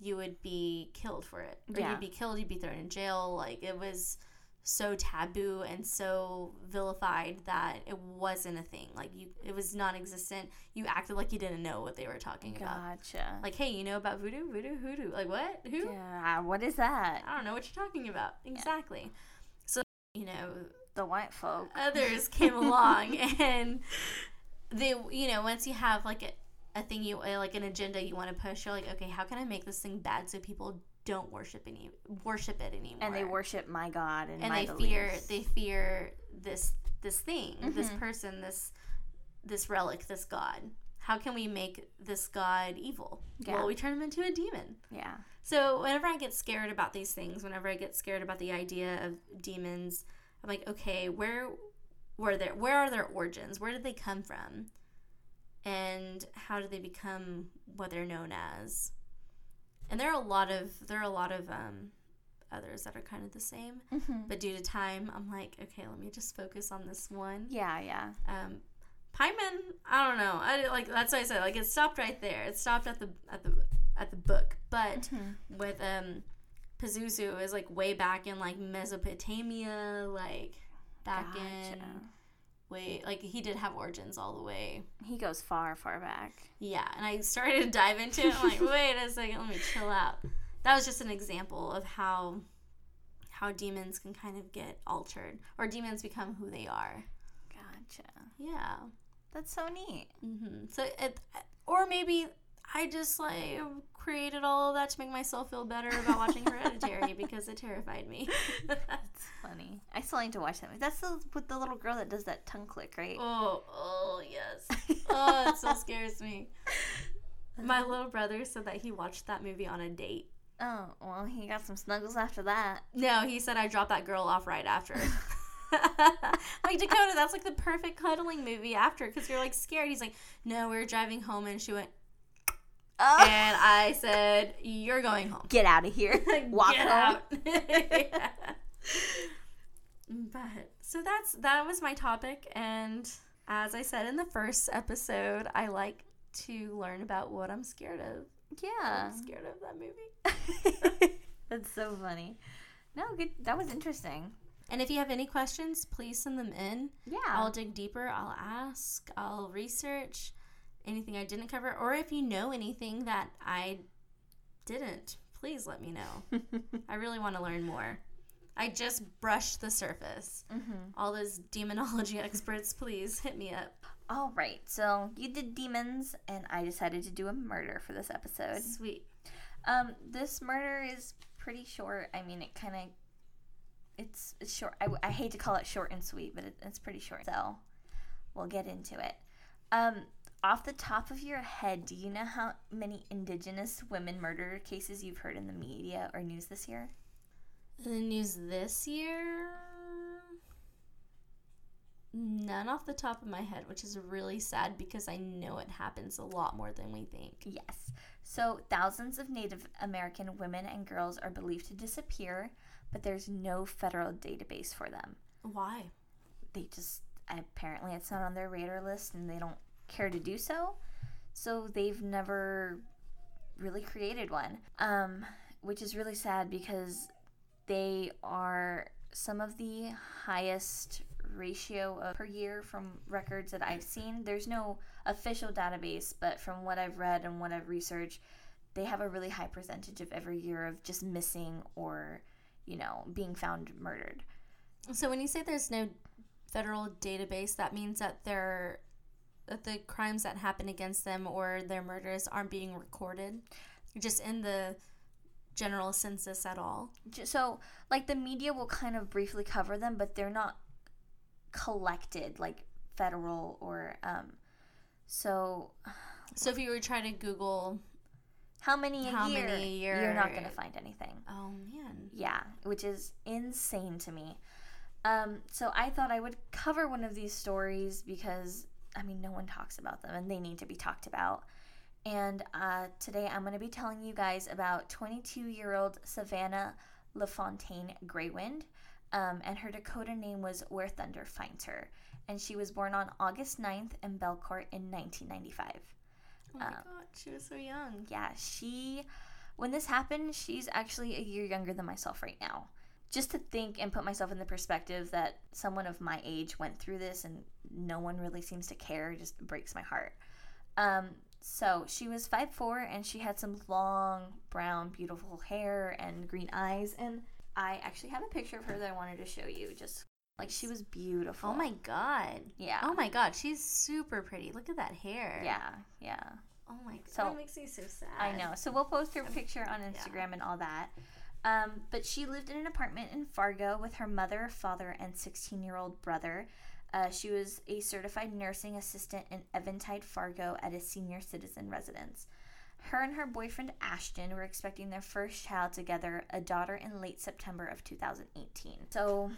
you would be killed for it, or Yeah. you'd be killed, you'd be thrown in jail. Like it was so taboo and so vilified that it wasn't a thing. Like you, it was non-existent. You acted like you didn't know what they were talking about. Gotcha. Like, hey, you know about voodoo, voodoo, hoodoo? Like what? Who? yeah, what is that? I don't know what you're talking about. Exactly. So you know, The white folk. others came along and they you know once you have like a, a thing you uh, like an agenda you want to push you're like okay how can i make this thing bad so people don't worship any worship it anymore and they worship my god and, and my they fear they fear this this thing this Mhm. person this this relic this god how can we make this god evil Yeah. well we turn him into a demon yeah. so whenever I get scared about these things, whenever I get scared about the idea of demons, I'm like, okay, where were their where are their origins? Where did they come from? And how did they become what they're known as? And there are a lot of there are a lot of um, others that are kind of the same, Mm-hmm. but due to time, I'm like, okay, let me just focus on this one. Yeah, yeah. Um, Paimon, I don't know. I like that's why I said like it stopped right there. It stopped at the at the at the book, but Mhm. with um Pazuzu is like way back in like Mesopotamia, like back in way like he did have origins all the way. He goes far, far back. Yeah, and I started to dive into it. I'm like, wait a second, let me chill out. That was just an example of how how demons can kind of get altered or demons become who they are. Gotcha. Yeah. That's so neat. hmm So it, or maybe I just like created all of that to make myself feel better about watching Hereditary because it terrified me. That's funny. I still need to watch that. movie. That's the with the little girl that does that tongue click, right? oh, oh yes. Oh, it so scares me. My little brother said that he watched that movie on a date. Oh, well, he got some snuggles after that. No, he said I dropped that girl off right after. like Dakota, that's like the perfect cuddling movie after because you're like scared. He's like, no, we were driving home and she went, Oh, and I said, you're going home. get out of here. Walk out. Yeah. But so that's that was my topic, and as I said in the first episode, I like to learn about what I'm scared of. Yeah. I'm scared of that movie. That's so funny. No, good. That was interesting. And if you have any questions, please send them in. Yeah. I'll dig deeper. I'll ask. I'll research anything I didn't cover, or if you know anything that I didn't, please let me know. I really want to learn more. I just brushed the surface. mm-hmm. All those demonology experts, please hit me up. All right. So you did demons, and I decided to do a murder for this episode. Sweet. Um, this murder is pretty short. I mean, it kind of, it's, it's short. I, I hate to call it short and sweet, but it, it's pretty short. So we'll get into it. Um, off the top of your head, do you know how many Indigenous women murder cases you've heard in the media or news this year? The news this year? None off the top of my head, which is really sad because I know it happens a lot more than we think. Yes. So thousands of Native American women and girls are believed to disappear, but there's no federal database for them. Why? they just apparently it's not on their radar list and they don't care to do so. So they've never really created one. Um, which is really sad because they are some of the highest ratio of, per year from records that i've seen. There's no official database but from what i've read and what i've researched they have a really high percentage of every year of just missing or you know being found murdered. So when you say there's no federal database, that means that they're that the crimes that happen against them or their murders aren't being recorded, just in the general census at all. So like the media will kind of briefly cover them but they're not collected like federal or um so So if you were trying to Google, how many a How year many a year? you're not going to find anything oh man, yeah which is insane to me um so i thought i would cover one of these stories because i mean no one talks about them and they need to be talked about and uh, today i'm going to be telling you guys about 22 year old savanna lafontaine greywind um, and her dakota name was where thunder finds her and she was born on august 9th in belcourt in 1995 oh my Um, god, she was so young. yeah, she when this happened, she's actually a year younger than myself right now. Just to think and put myself in the perspective that someone of my age went through this and no one really seems to care just breaks my heart. Um, so she was 5'4 and she had some long, brown, beautiful hair and green eyes. And I actually have a picture of her that I wanted to show you. Just like she was beautiful. Oh my god. Yeah. Oh my god, she's super pretty. Look at that hair. Yeah, yeah. Oh my god. So- that makes me so sad. I know. So we'll post her picture on Instagram and all that. Um, but she lived in an apartment in Fargo with her mother, father, and 16 year old brother. Uh, she was a certified nursing assistant in Eventide, Fargo, at a senior citizen residence. Her and her boyfriend Ashton were expecting their first child together, a daughter, in late September of 2018. So,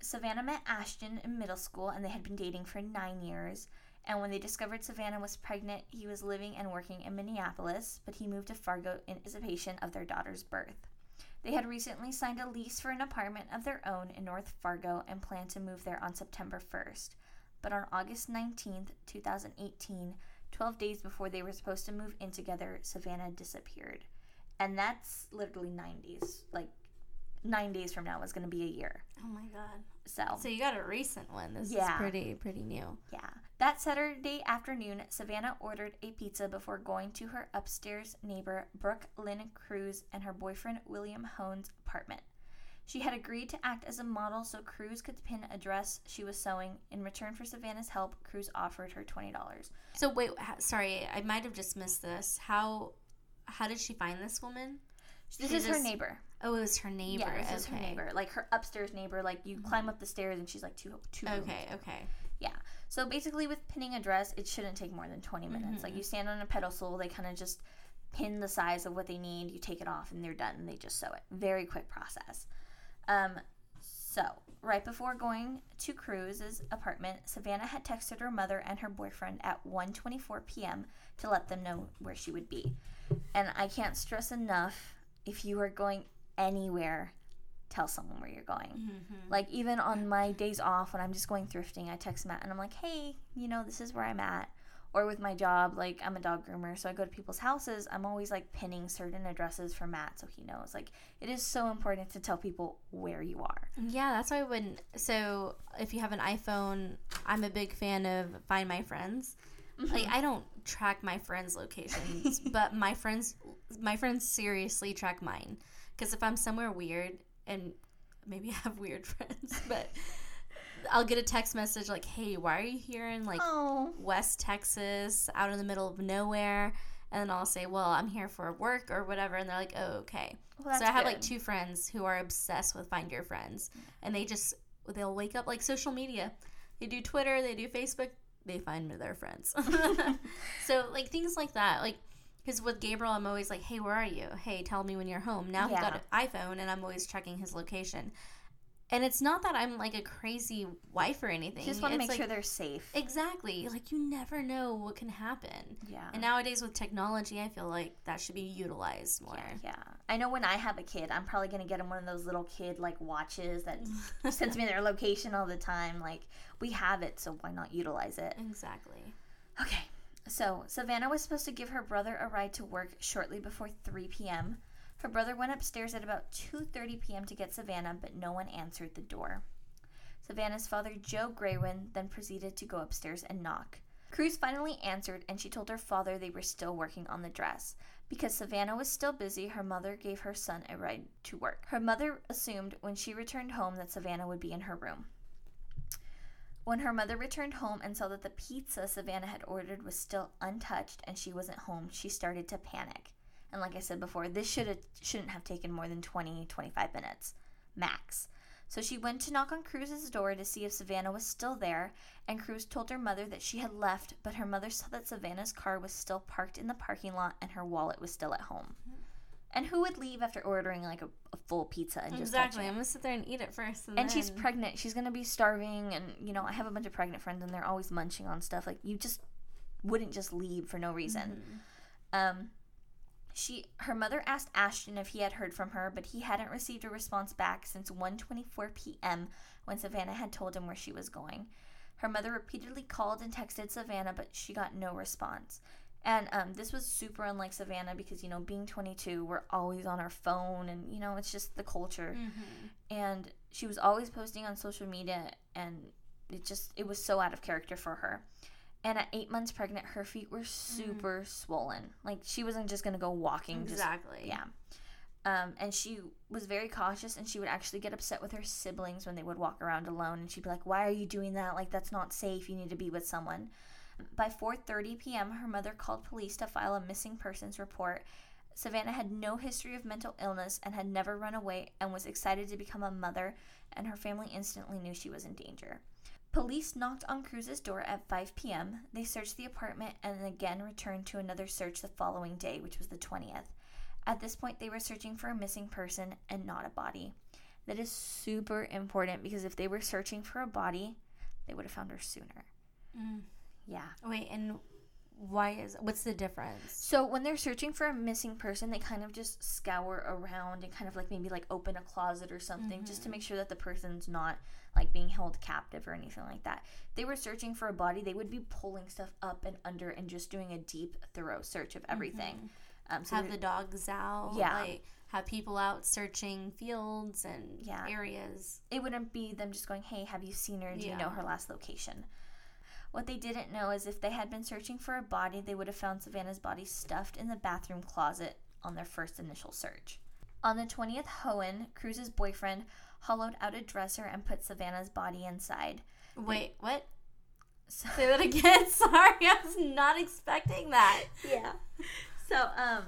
Savanna met Ashton in middle school and they had been dating for nine years. And when they discovered Savanna was pregnant, he was living and working in Minneapolis, but he moved to Fargo in anticipation of their daughter's birth. They had recently signed a lease for an apartment of their own in North Fargo and planned to move there on September 1st. But on August 19th, 2018, 12 days before they were supposed to move in together, Savanna disappeared. And that's literally 90s. Like, nine days from now is going to be a year. Oh my god. So, So you got a recent one. This Yeah. is pretty pretty new. yeah. That Saturday afternoon, Savanna ordered a pizza before going to her upstairs neighbor, Brooke Lynn Crews, and her boyfriend, William Hoehn's apartment. She had agreed to act as a model so Crews could pin a dress she was sewing. In return for Savanna's help, Crews offered her $20. So wait, sorry, I might have just missed this. How how did she find this woman? This She is her neighbor. Oh, it was her neighbor. Yeah, this is her neighbor. Like her upstairs neighbor. Like you mm-hmm. climb up the stairs and she's like two, two rooms Okay, Yeah. So basically, with pinning a dress, it shouldn't take more than 20 mm-hmm, minutes. Like mm-hmm. you stand on a pedestal, they kind of just pin the size of what they need, you take it off, and they're done, and they just sew it. Very quick process. Um, so, right before going to Crews's apartment, Savanna had texted her mother and her boyfriend at 1:24 p.m. to let them know where she would be. And I can't stress enough if you are going anywhere, tell someone where you're going. Mm-hmm. Like even on my days off when I'm just going thrifting, I text Matt and I'm like, "Hey, you know, this is where I'm at." Or with my job, like I'm a dog groomer, so I go to people's houses. I'm always like pinning certain addresses for Matt so he knows. Like it is so important to tell people where you are. Yeah, that's why when so if you have an iPhone, I'm a big fan of Find My Friends. Like I don't track my friends' locations, but my friends my friends seriously track mine. Cuz if I'm somewhere weird and maybe I have weird friends, but I'll get a text message like, "Hey, why are you here in like Oh, West Texas, out in the middle of nowhere?" And then I'll say, "Well, I'm here for work or whatever," and they're like, "Oh, okay." well, so I have good. like two friends who are obsessed with Find Your Friends, and they just they'll wake up like social media. They do Twitter, they do Facebook, they find their friends. so like things like that, like because with Gabriel, I'm always like, "Hey, where are you? Hey, tell me when you're home." Now he's got an iPhone, and I'm always checking his location. And it's not that I'm like a crazy wife or anything. Just want to make like, sure they're safe. exactly like you never know what can happen. yeah. And nowadays with technology, I feel like that should be utilized more. Yeah, I know when I have a kid, I'm probably gonna get him one of those little kid like watches that sends me their location all the time. Like we have it, so why not utilize it? Exactly. Okay, so Savanna was supposed to give her brother a ride to work shortly before 3 p.m. Her brother went upstairs at about 2:30 p.m. to get Savanna, but no one answered the door. Savanna's father, Joe Greywind, then proceeded to go upstairs and knock. Crews finally answered, and she told her father they were still working on the dress. Because Savanna was still busy, her mother gave her son a ride to work. Her mother assumed when she returned home that Savanna would be in her room. When her mother returned home and saw that the pizza Savanna had ordered was still untouched and she wasn't home, she started to panic. And like I said before, this should have, shouldn't have taken more than 20, 25 minutes max. So she went to knock on Crews's door to see if Savanna was still there, and Crews told her mother that she had left, but her mother saw that Savanna's car was still parked in the parking lot and her wallet was still at home. Mm-hmm. And who would leave after ordering like a, a full pizza and just Exactly. it? I'm gonna sit there and eat it first. And, and she's pregnant she's gonna be starving and you know i have a bunch of pregnant friends and they're always munching on stuff like you just wouldn't just leave for no reason Mhm. um she her mother asked ashton if he had heard from her but he hadn't received a response back since 1.24 p.m when savanna had told him where she was going her mother repeatedly called and texted savanna but she got no response And um, this was super unlike Savanna because, you know, being 22, we're always on our phone and, you know, it's just the culture. Mm-hmm. And she was always posting on social media and it just, it was so out of character for her. And at eight months pregnant, her feet were super swollen. Like she wasn't just going to go walking. just- Exactly. yeah. Um, and she was very cautious and she would actually get upset with her siblings when they would walk around alone and she'd be like, Why are you doing that? Like that's not safe. You need to be with someone. By 4:30 p.m., her mother called police to file a missing persons report. Savanna had no history of mental illness and had never run away and was excited to become a mother, and her family instantly knew she was in danger. Police knocked on Crews's door at 5 p.m. They searched the apartment and again returned to another search the following day, which was the 20th. At this point, they were searching for a missing person and not a body. That is super important because if they were searching for a body, they would have found her sooner. Mm. Yeah. Wait, and why is what's the difference? So when they're searching for a missing person, they kind of just scour around and kind of like maybe like open a closet or something just to make sure that the person's not like being held captive or anything like that. If they were searching for a body, they would be pulling stuff up and under and just doing a deep, thorough search of everything. Um, so Have the dogs out. Yeah. Like have people out searching fields and Yeah. areas. it wouldn't be them just going, "Hey, have you seen her? Do you know her last location?" What they didn't know is if they had been searching for a body, they would have found Savanna's body stuffed in the bathroom closet on their first initial search. On the 20th, Hoehn, Crews's boyfriend, hollowed out a dresser and put Savanna's body inside. Wait, what? So, Say that again. Sorry, I was not expecting that. yeah. So, um,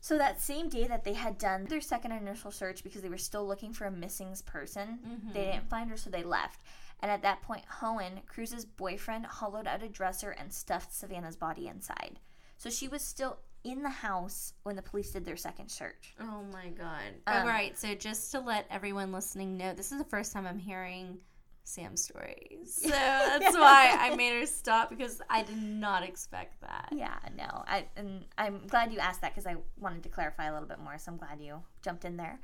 so that same day that they had done their second initial search because they were still looking for a missing person, Mhm. they didn't find her, so they left. And at that point, Hoehn, Crews's boyfriend, hollowed out a dresser and stuffed Savanna's body inside. So she was still in the house when the police did their second search. Oh my god. Um, All right, so just to let everyone listening know, this is the first time I'm hearing Sam's stories. So that's why I made her stop because I did not expect that. Yeah, no, I and I'm glad you asked that because I wanted to clarify a little bit more. So I'm glad you jumped in there.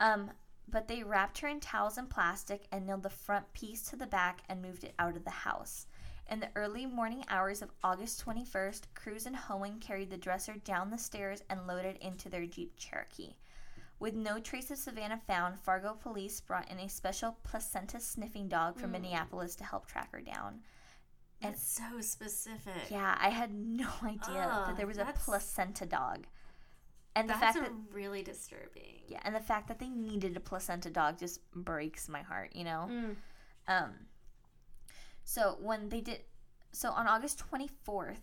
Um, but they wrapped her in towels and plastic and nailed the front piece to the back and moved it out of the house. In the early morning hours of August 21st, Crews and Hoehn carried the dresser down the stairs and loaded into their Jeep Cherokee. With no trace of Savanna found, Fargo police brought in a special placenta sniffing dog from mm. Minneapolis to help track her down. And- It's so specific. Yeah, I had no idea Ugh, that ah, there was a placenta dog. And the That's fact a that really disturbing. yeah, and the fact that they needed a placenta dog just breaks my heart, you know. Mm. Um so when they did so on August 24th,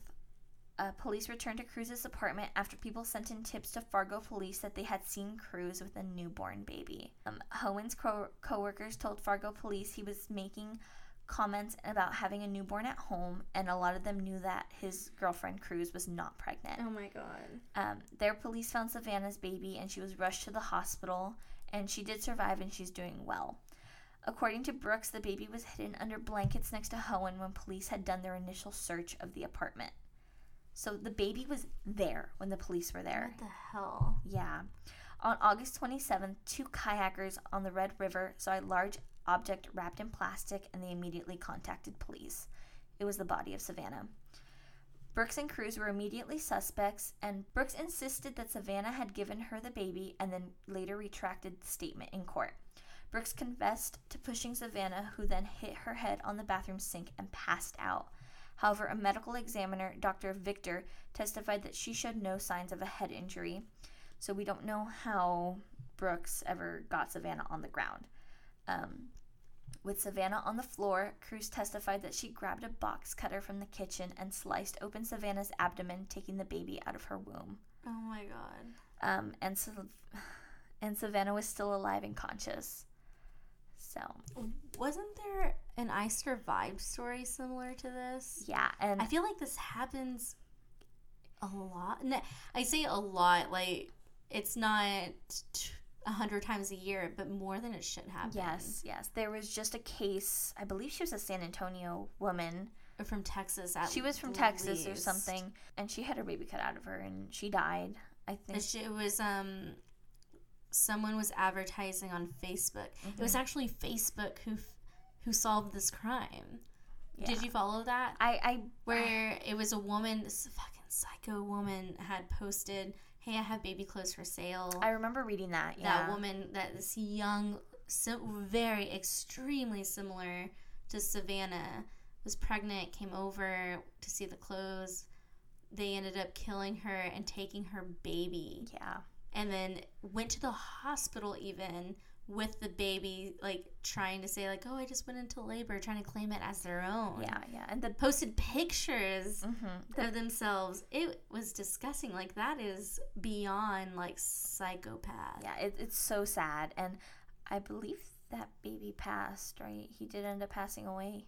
uh, police returned to Crews's apartment after people sent in tips to Fargo police that they had seen Crews with a newborn baby. Um, Hoehn's co- coworkers told Fargo police he was making comments about having a newborn at home, and a lot of them knew that his girlfriend Crews was not pregnant. Oh my god. Um, their police found Savanna's baby and she was rushed to the hospital and she did survive and she's doing well. According to Brooks, the baby was hidden under blankets next to Hoehn when police had done their initial search of the apartment. So the baby was there when the police were there. What the hell? Yeah. On August 27th, two kayakers on the Red River saw a large object wrapped in plastic and they immediately contacted police. It was the body of Savanna. Brooks and Crews were immediately suspects, and Brooks insisted that Savanna had given her the baby and then later retracted the statement in court. Brooks confessed to pushing Savanna, who then hit her head on the bathroom sink and passed out. However, a medical examiner, Dr. Victor, testified that she showed no signs of a head injury. So we don't know how Brooks ever got Savanna on the ground. Um, with Savanna on the floor, Crews testified that she grabbed a box cutter from the kitchen and sliced open Savanna's abdomen, taking the baby out of her womb. Oh my god. Um, and so, and Savanna was still alive and conscious. So Wasn't there an I Survived story similar to this? yeah, and I feel like this happens a lot. I say a lot, like it's not t- a hundred times a year, but more than it should happen. yes, yes, there was just a case. I believe she was a San Antonio woman. from Texas. At She was from Texas or something, and she had her baby cut out of her, and she died. I think. She- It was um, someone was advertising on Facebook. It was actually Facebook who who solved this crime. Yeah. Did you follow that? I, I Where it was a woman. This fucking psycho woman had posted, "Hey, I have baby clothes for sale." I remember reading that. Yeah. that woman, that this young, so very extremely similar to Savanna, was pregnant, came over to see the clothes. They ended up killing her and taking her baby, Yeah. and then went to the hospital even with the baby, like trying to say like, "Oh, I just went into labor," trying to claim it as their own. Yeah. Yeah. And the. Posted pictures hmm of themselves. It was disgusting. Like that is beyond like psychopath. Yeah. It, it's so sad. And I believe that baby passed, right? He did end up passing away.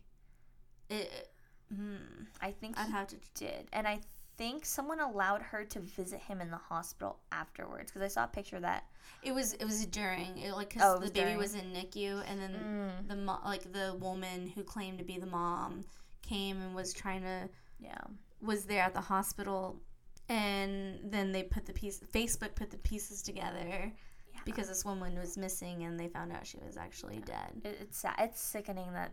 It, hmm. I think I'd have to. did. And I think someone allowed her to visit him in the hospital afterwards because I saw a picture that. It was it was during it, like Oh, because it the baby during. was in NICU and then Mm, the mo- like the woman who claimed to be the mom came and was trying to yeah. was there at the hospital and then they put the piece Facebook put the pieces together Yeah. because this woman was missing and they found out she was actually dead. It, it's sad. It's sickening that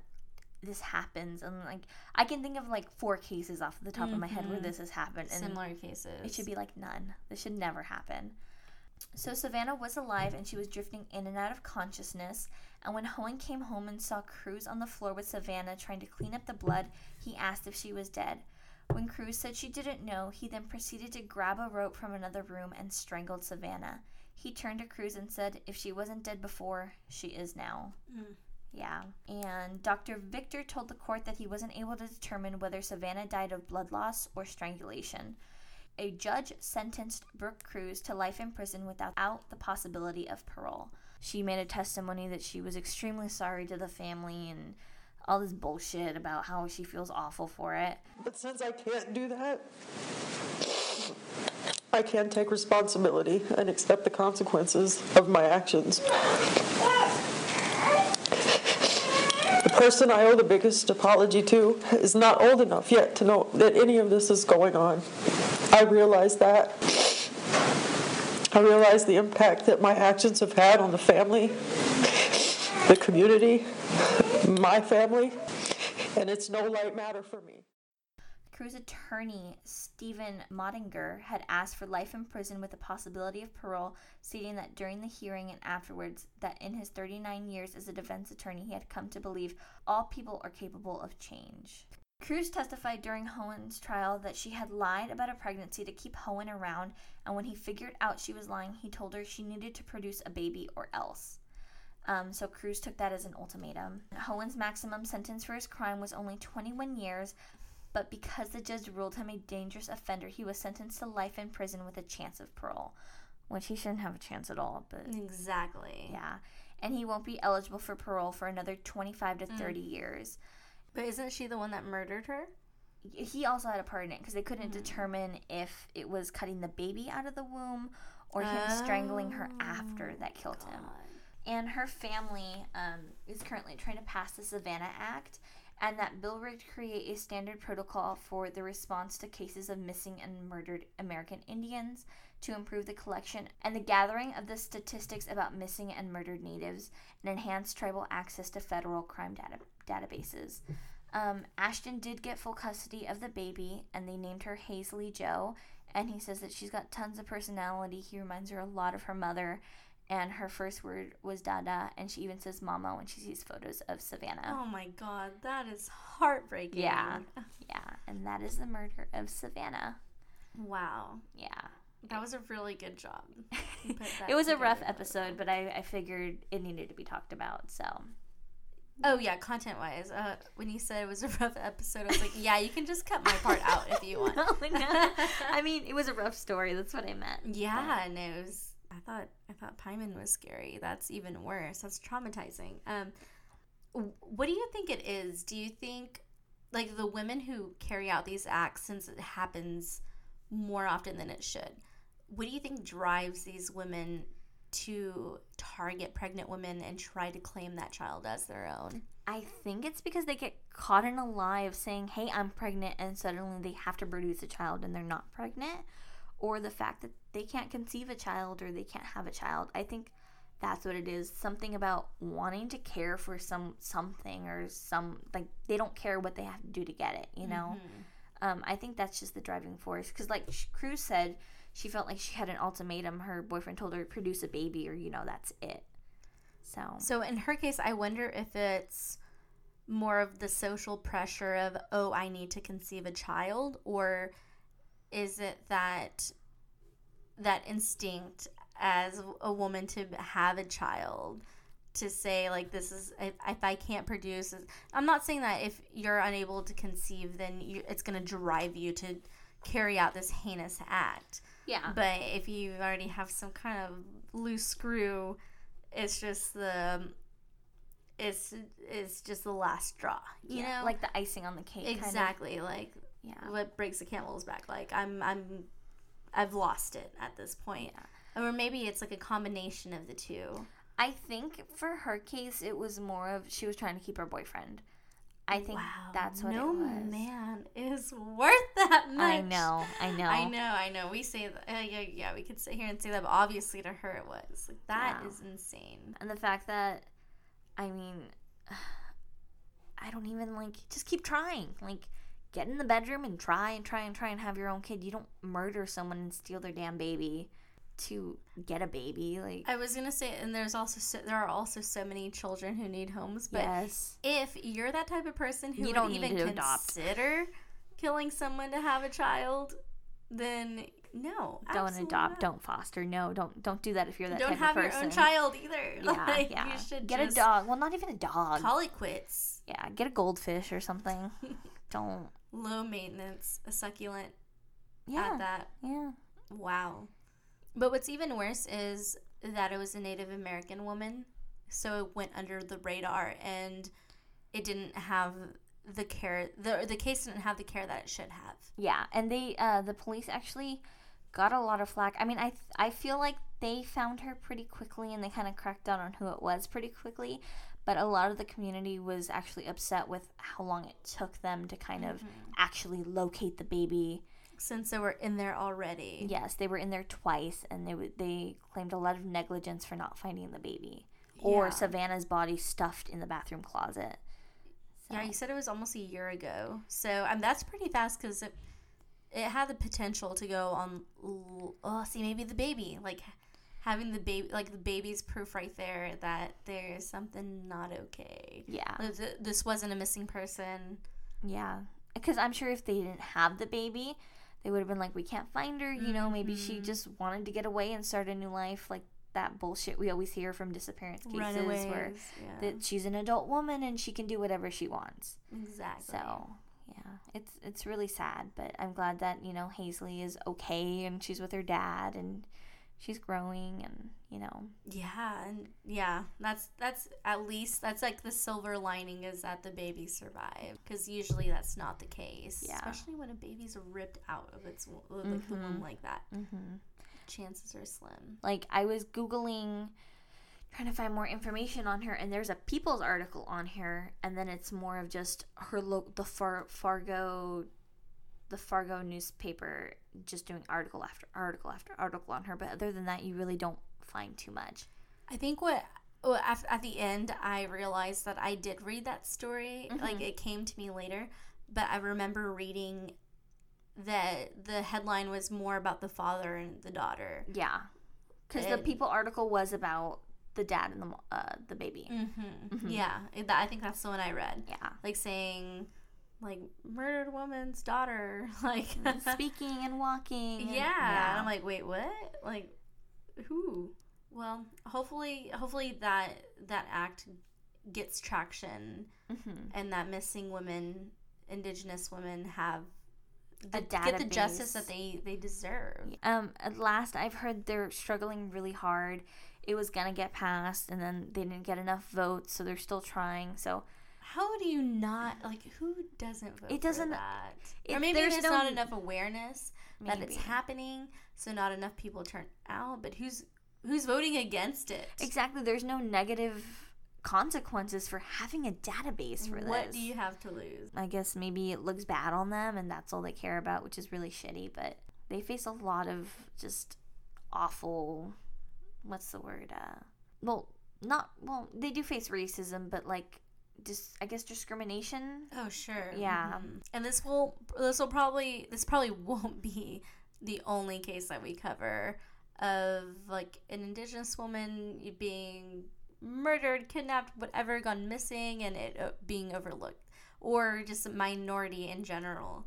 this happens. And like, I can think of like four cases off the top of my head where Mhm. this has happened. And Similar cases. It should be like none. This should never happen. So Savanna was alive and she was drifting in and out of consciousness. And when Hoehn came home and saw Crews on the floor with Savanna trying to clean up the blood, he asked if she was dead. When Crews said she didn't know, he then proceeded to grab a rope from another room and strangled Savanna. He turned to Crews and said, If she wasn't dead before, she is now. Mm. Yeah. And Dr. Victor told the court that he wasn't able to determine whether Savanna died of blood loss or strangulation. A judge sentenced Brooke Crews to life in prison without the possibility of parole. She made a testimony that she was extremely sorry to the family and all this bullshit about how she feels awful for it. But since I can't do that, I can take responsibility and accept the consequences of my actions. The person I owe the biggest apology to is not old enough yet to know that any of this is going on. I realize that. I realize the impact that my actions have had on the family, the community, my family, and it's no light matter for me. Crews attorney Stephen Mottinger had asked for life in prison with the possibility of parole, stating that during the hearing and afterwards that in his 39 years as a defense attorney he had come to believe all people are capable of change. Crews testified during Hoehn's trial that she had lied about a pregnancy to keep Hoehn around, and when he figured out she was lying, he told her she needed to produce a baby or else. Um, so Crews took that as an ultimatum. Hoehn's maximum sentence for his crime was only 21 years, but because the judge ruled him a dangerous offender, he was sentenced to life in prison with a chance of parole, which he shouldn't have a chance at all. But Exactly. yeah, and he won't be eligible for parole for another 25 to 30 years. But isn't she the one that murdered her? He also had a part in it because they couldn't determine if it was cutting the baby out of the womb or him strangling her after that killed him. and her family um, is currently trying to pass the Savanna Act, and that bill would create a standard protocol for the response to cases of missing and murdered American Indians to improve the collection and the gathering of the statistics about missing and murdered natives and enhance tribal access to federal crime data- databases. Um, Ashton did get full custody of the baby, and they named her Haisley Jo. And he says that she's got tons of personality. He reminds her a lot of her mother, and her first word was Dada, and she even says Mama when she sees photos of Savanna. Oh my god, that is heartbreaking. Yeah. Yeah, and that is the murder of Savanna. Wow. Yeah. That was a really good job. You put that It was a rough episode, but I, I figured it needed to be talked about, so. Oh yeah, content wise. Uh, when you said it was a rough episode, I was like, yeah, you can just cut my part out if you want. Oh, no. I mean, it was a rough story. That's what I meant. Yeah, and it was, I thought I thought Paimon was scary. That's even worse. That's traumatizing. Um, what do you think it is? Do you think like the women who carry out these acts, since it happens more often than it should, what do you think drives these women to target pregnant women and try to claim that child as their own? I think it's because they get caught in a lie of saying, hey, I'm pregnant, and suddenly they have to produce a child and they're not pregnant. Or the fact that they can't conceive a child or they can't have a child. I think that's what it is. Something about wanting to care for some something or some like they don't care what they have to do to get it, you know? Um, I think that's just the driving force. Because, like Cruz said, she felt like she had an ultimatum. Her boyfriend told her produce a baby, or you know, that's it. So So in her case, I wonder if it's more of the social pressure of, oh, I need to conceive a child, or is it that that instinct as a woman to have a child to say like this is if, if i can't produce i'm not saying that if you're unable to conceive then you, it's going to drive you to carry out this heinous act yeah, but if you already have some kind of loose screw, it's just the it's it's just the last straw. You yeah, know, like the icing on the cake. kind of. exactly like Yeah. what breaks the camel's back. Like I'm I'm I've lost it at this point. Or maybe it's like a combination of the two. I think for her case, it was more of she was trying to keep her boyfriend. I think Wow, that's what no it was. man is worth that much. I know, I know. I know, I know. We say that, uh, yeah, yeah. We could sit here and say that, but obviously to her it was like that Yeah. is insane. And the fact that, I mean, I don't even like, just keep trying. Like, get in the bedroom and try and try and try and have your own kid. You don't murder someone and steal their damn baby to get a baby. Like, I was gonna say, and there's also so, there are also so many children who need homes. But yes. if you're that type of person who You would don't even to adopt. consider killing someone to have a child, then no, Don't adopt. not. Don't foster. No, don't don't do that if you're that type of thing. Don't have your own child either. Yeah, Like, yeah. You should get a dog. Well, not even a dog. Call it quits. yeah, get a goldfish or something. don't. Low maintenance, a succulent Yeah. at that. Yeah. Wow. But what's even worse is that it was a Native American woman, so it went under the radar and it didn't have the care the the case didn't have the care that it should have. Yeah, and they uh the police actually got a lot of flack. I mean, I I feel like they found her pretty quickly and they kind of cracked down on who it was pretty quickly, but a lot of the community was actually upset with how long it took them to kind of actually locate the baby. Since they were in there already. Yes, they were in there twice and they would they claimed a lot of negligence for not finding the baby or Savanna's body stuffed in the bathroom closet. Yeah, you said it was almost a year ago. So um, that's pretty fast because it it had the potential to go on. Oh, see, maybe the baby, like having the baby, like the baby's proof right there that there is something not okay. Yeah. This wasn't a missing person. Yeah, because I'm sure if they didn't have the baby, they would have been like, we can't find her. You know, maybe she Mm-hmm. just wanted to get away and start a new life, like that bullshit we always hear from disappearance cases, Runaways. where yeah. that she's an adult woman and she can do whatever she wants. exactly. So yeah, it's it's really sad, but I'm glad that you know Haisley is okay and she's with her dad and she's growing and you know Yeah, and yeah, that's that's at least that's like the silver lining is that the baby survived because usually that's not the case. Yeah. especially when a baby's ripped out of its like the womb like that. hmm Chances are slim. like I was googling trying to find more information on her and there's a people's article on her and then it's more of just her lo- the Far- Fargo the Fargo newspaper just doing article after article after article on her but other than that you really don't find too much I think what well, at, at the end I realized that I did read that story. Like it came to me later, but I remember reading that the headline was more about the father and the daughter. yeah because the people article was about the dad and the uh, the baby Mm-hmm. Yeah, it- that- I think that's the one I read. yeah Like saying, like murdered woman's daughter, like speaking and walking and- yeah. And I'm like, wait, what? Like, who? Well, hopefully, hopefully that that act gets traction, Mhm. and that missing women, indigenous women, have the, get the justice that they they deserve. Um, at last I've heard they're struggling really hard. It was gonna get passed, and then they didn't get enough votes, so they're still trying. So How do you not like? Who doesn't vote It doesn't- for that? it- or maybe there's there's no- not enough awareness that it's happening, so not enough people turn out. But who's who's voting against it? exactly, there's no negative consequences for having a database for this. What do you have to lose? I guess maybe it looks bad on them, and that's all they care about, which is really shitty. But they face a lot of just awful. What's the word? Uh, well, not well. They do face racism, but like dis- I guess discrimination. Oh sure. Yeah. Mhm. And this will this will probably this probably won't be the only case that we cover of like an indigenous woman being murdered, kidnapped, whatever, gone missing, and it uh, being overlooked, or just a minority in general.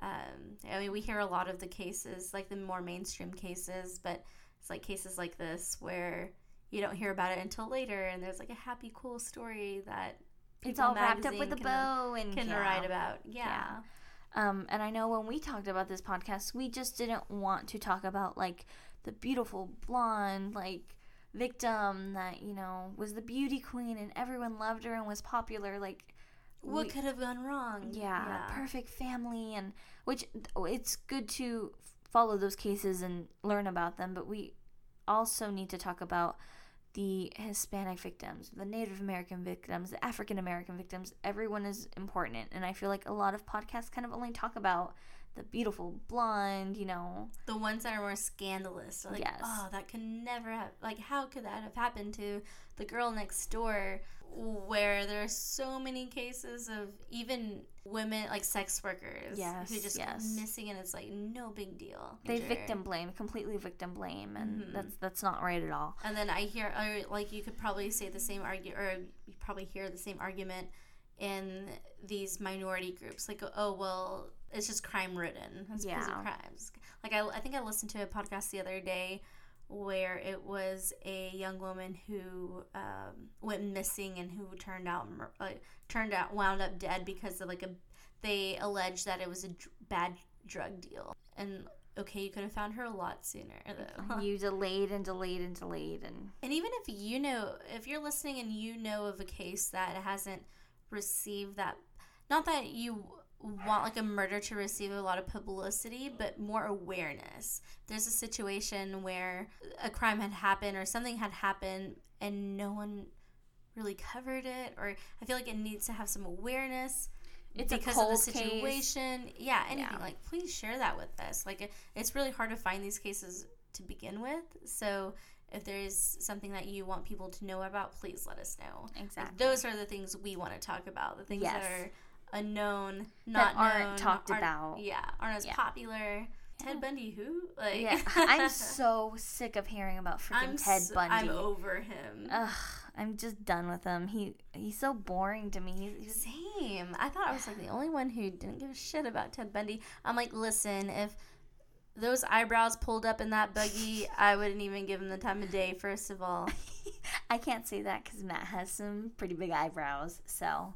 Um, I mean, we hear a lot of the cases, like the more mainstream cases, but it's like cases like this where you don't hear about it until later, and there's like a happy, cool story that It's all wrapped up with a bow and can yeah. write about. Yeah. Um, and I know when we talked about this podcast, we just didn't want to talk about like the beautiful blonde like victim that you know was the beauty queen and everyone loved her and was popular. Like, What we- could have gone wrong? yeah, perfect family and which it's good to follow those cases and learn about them, but we also need to talk about the Hispanic victims, the Native American victims, the African American victims. Everyone is important, and I feel like a lot of podcasts kind of only talk about the beautiful blonde, you know. The ones that are more scandalous. Like, Yes. oh, that could never have. Like, how could that have happened to the girl next door? Where there are so many cases of even women, like sex workers, Yes, who just yes. missing, and it's like no big deal. They victim blame, completely victim blame, and Mhm. that's that's not right at all. And then I hear, or like you could probably say the same argue, or you probably hear the same argument in these minority groups. Like, oh well, it's just crime ridden. It's because of Yeah. crimes. Like I, I think I listened to a podcast the other day where it was a young woman who um, went missing and who turned out like turned out wound up dead because of like a they alleged that it was a dr- bad drug deal. And okay you could have found her a lot sooner though. You delayed and delayed and delayed, and and even if you know, if you're listening and you know of a case that hasn't received that, not that you want like a murder to receive a lot of publicity, but more awareness. There's a situation where a crime had happened or something had happened and no one really covered it, or I feel like it needs to have some awareness. It's because of the case. situation. Yeah, anything. Yeah. Like, please share that with us. Like, it, it's really hard to find these cases to begin with. So, if there's something that you want people to know about, please let us know. Like, exactly. those are the things we want to talk about. The things that are unknown, not aren't known, talked aren't- about. Yeah, aren't as Yeah. popular. Ted Bundy, who? Like, yeah, I'm so sick of hearing about freaking I'm Ted so- Bundy. I'm over him. Ugh, I'm just done with him. He he's so boring to me. He's, he's Same. I thought I was like the only one who didn't give a shit about Ted Bundy. I'm like, listen, if those eyebrows pulled up in that buggy, I wouldn't even give him the time of day. First of all, I can't say that because Matt has some pretty big eyebrows. So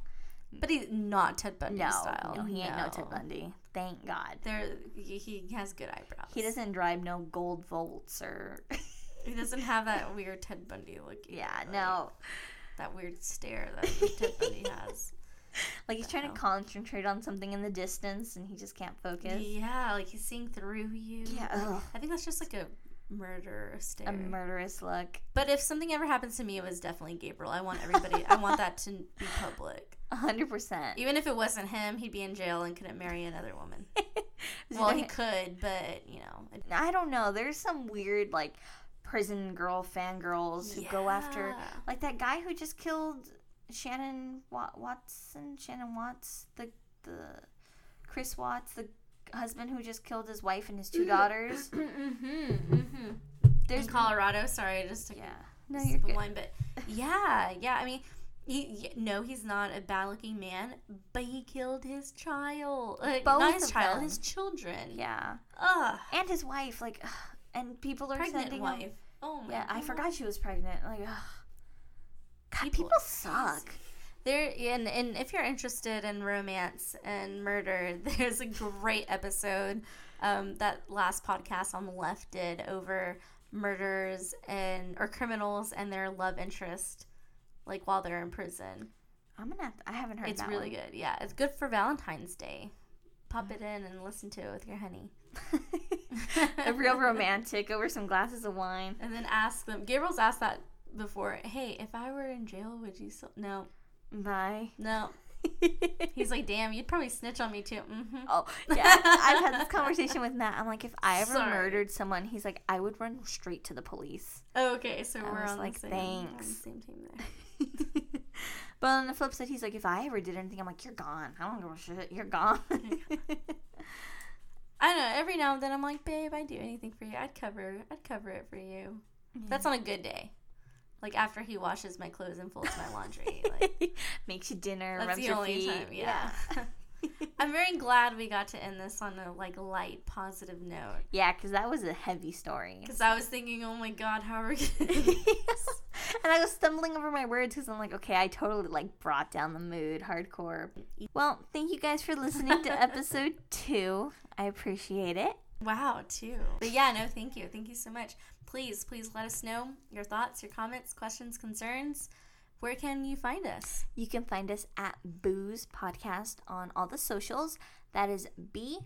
but he's not Ted Bundy no, style. no, he ain't no Ted Bundy. Thank God. There, he, he has good eyebrows. He doesn't drive no gold volts or He doesn't have that weird Ted Bundy look. yeah, like, no. That weird stare that Ted Bundy has. Like he's trying to concentrate on something in the distance and he just can't focus. Yeah, like he's seeing through you. Yeah, ugh. I think that's just like a murder stare. a murderous look. But if something ever happens to me, it was definitely Gabriel. I want everybody. I want that to be public. A hundred percent. Even if it wasn't him, he'd be in jail and couldn't marry another woman. Well, he could, but you know, I don't know. There's some weird like prison girl fangirls who go after like that guy who just killed Shannon Wa- Watson, Shannon Watts, the the Chris Watts, the husband who just killed his wife and his two daughters. mm-hmm, mm-hmm. There's in Colorado. Sorry, I just took yeah. No, you're good. wine, but yeah, yeah. I mean, he no, he's not a bad-looking man, but he killed his child. Like, Both his child, them. his children. Yeah, Ugh, and his wife. Like, ugh, and people are pregnant sending wife. Him, Oh my. yeah, I forgot she was pregnant. Like, ugh. God, People people, suck. There and and if you're interested in romance and murder, there's a great episode um, that last podcast on the left did over murders and or criminals and their love interest, like while they're in prison. I'm gonna. Have to, I haven't heard. It's really one. good. Yeah, it's good for Valentine's Day. Pop it in and listen to it with your honey, a real romantic over some glasses of wine. and then ask them. Gabriel's asked that before. Hey, if I were in jail, would you still? No, Bye. no. He's like, damn, you'd probably snitch on me too. Mm-hmm. oh yeah, I've had this conversation with Matt. I'm like, if I ever Sorry. murdered someone, he's like, I would run straight to the police. Okay, so I we're on like, the same, thanks. the same team there. But on the flip side, he's like, if I ever did anything, I'm like, you're gone. I don't give a shit. You're gone. I don't know. Every now and then, I'm like, babe, I'd do anything for you. I'd cover. I'd cover it for you. That's on a good day. Like after he washes my clothes and folds my laundry. Like, Makes you dinner, that's rubs the your only feet. time. Yeah. I'm very glad we got to end this on a like light, positive note. Yeah, because that was a heavy story. Because I was thinking, oh my god, how are we and I was stumbling over my words because I'm like, okay, I totally like brought down the mood hardcore. Well, thank you guys for listening to episode two. I appreciate it. Wow, too. But yeah, no, thank you. Thank you so much. Please, please let us know your thoughts, your comments, questions, concerns. Where can you find us? You can find us at Booz Podcast on all the socials. That is B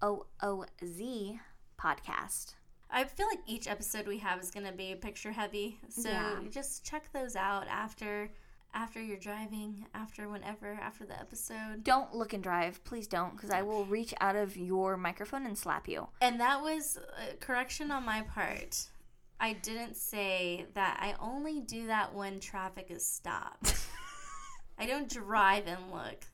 O O Z Podcast. I feel like each episode we have is going to be picture heavy. So Yeah. just check those out after after you're driving, after whenever, after the episode. Don't look and drive, please don't, because I will reach out of your microphone and slap you. And that was a correction on my part. I didn't say that I only do that when traffic is stopped. I don't drive and look.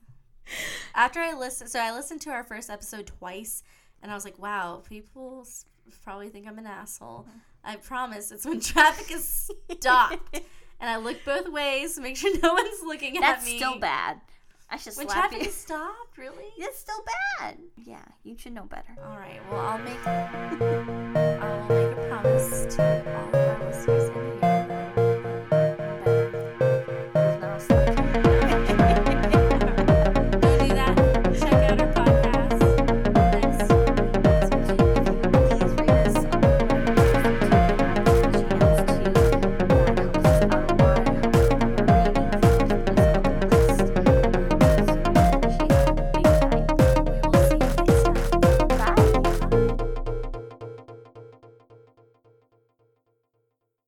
After I listened, so I listened to our first episode twice, and I was like, wow, people probably think I'm an asshole. Mm-hmm. I promise it's when traffic is stopped. and I look both ways to make sure no one's looking at That's me. That's still bad. I should When slap you. stopped, really? That's still bad. Yeah, you should know better. All right. Well, I'll make I'll make a promise to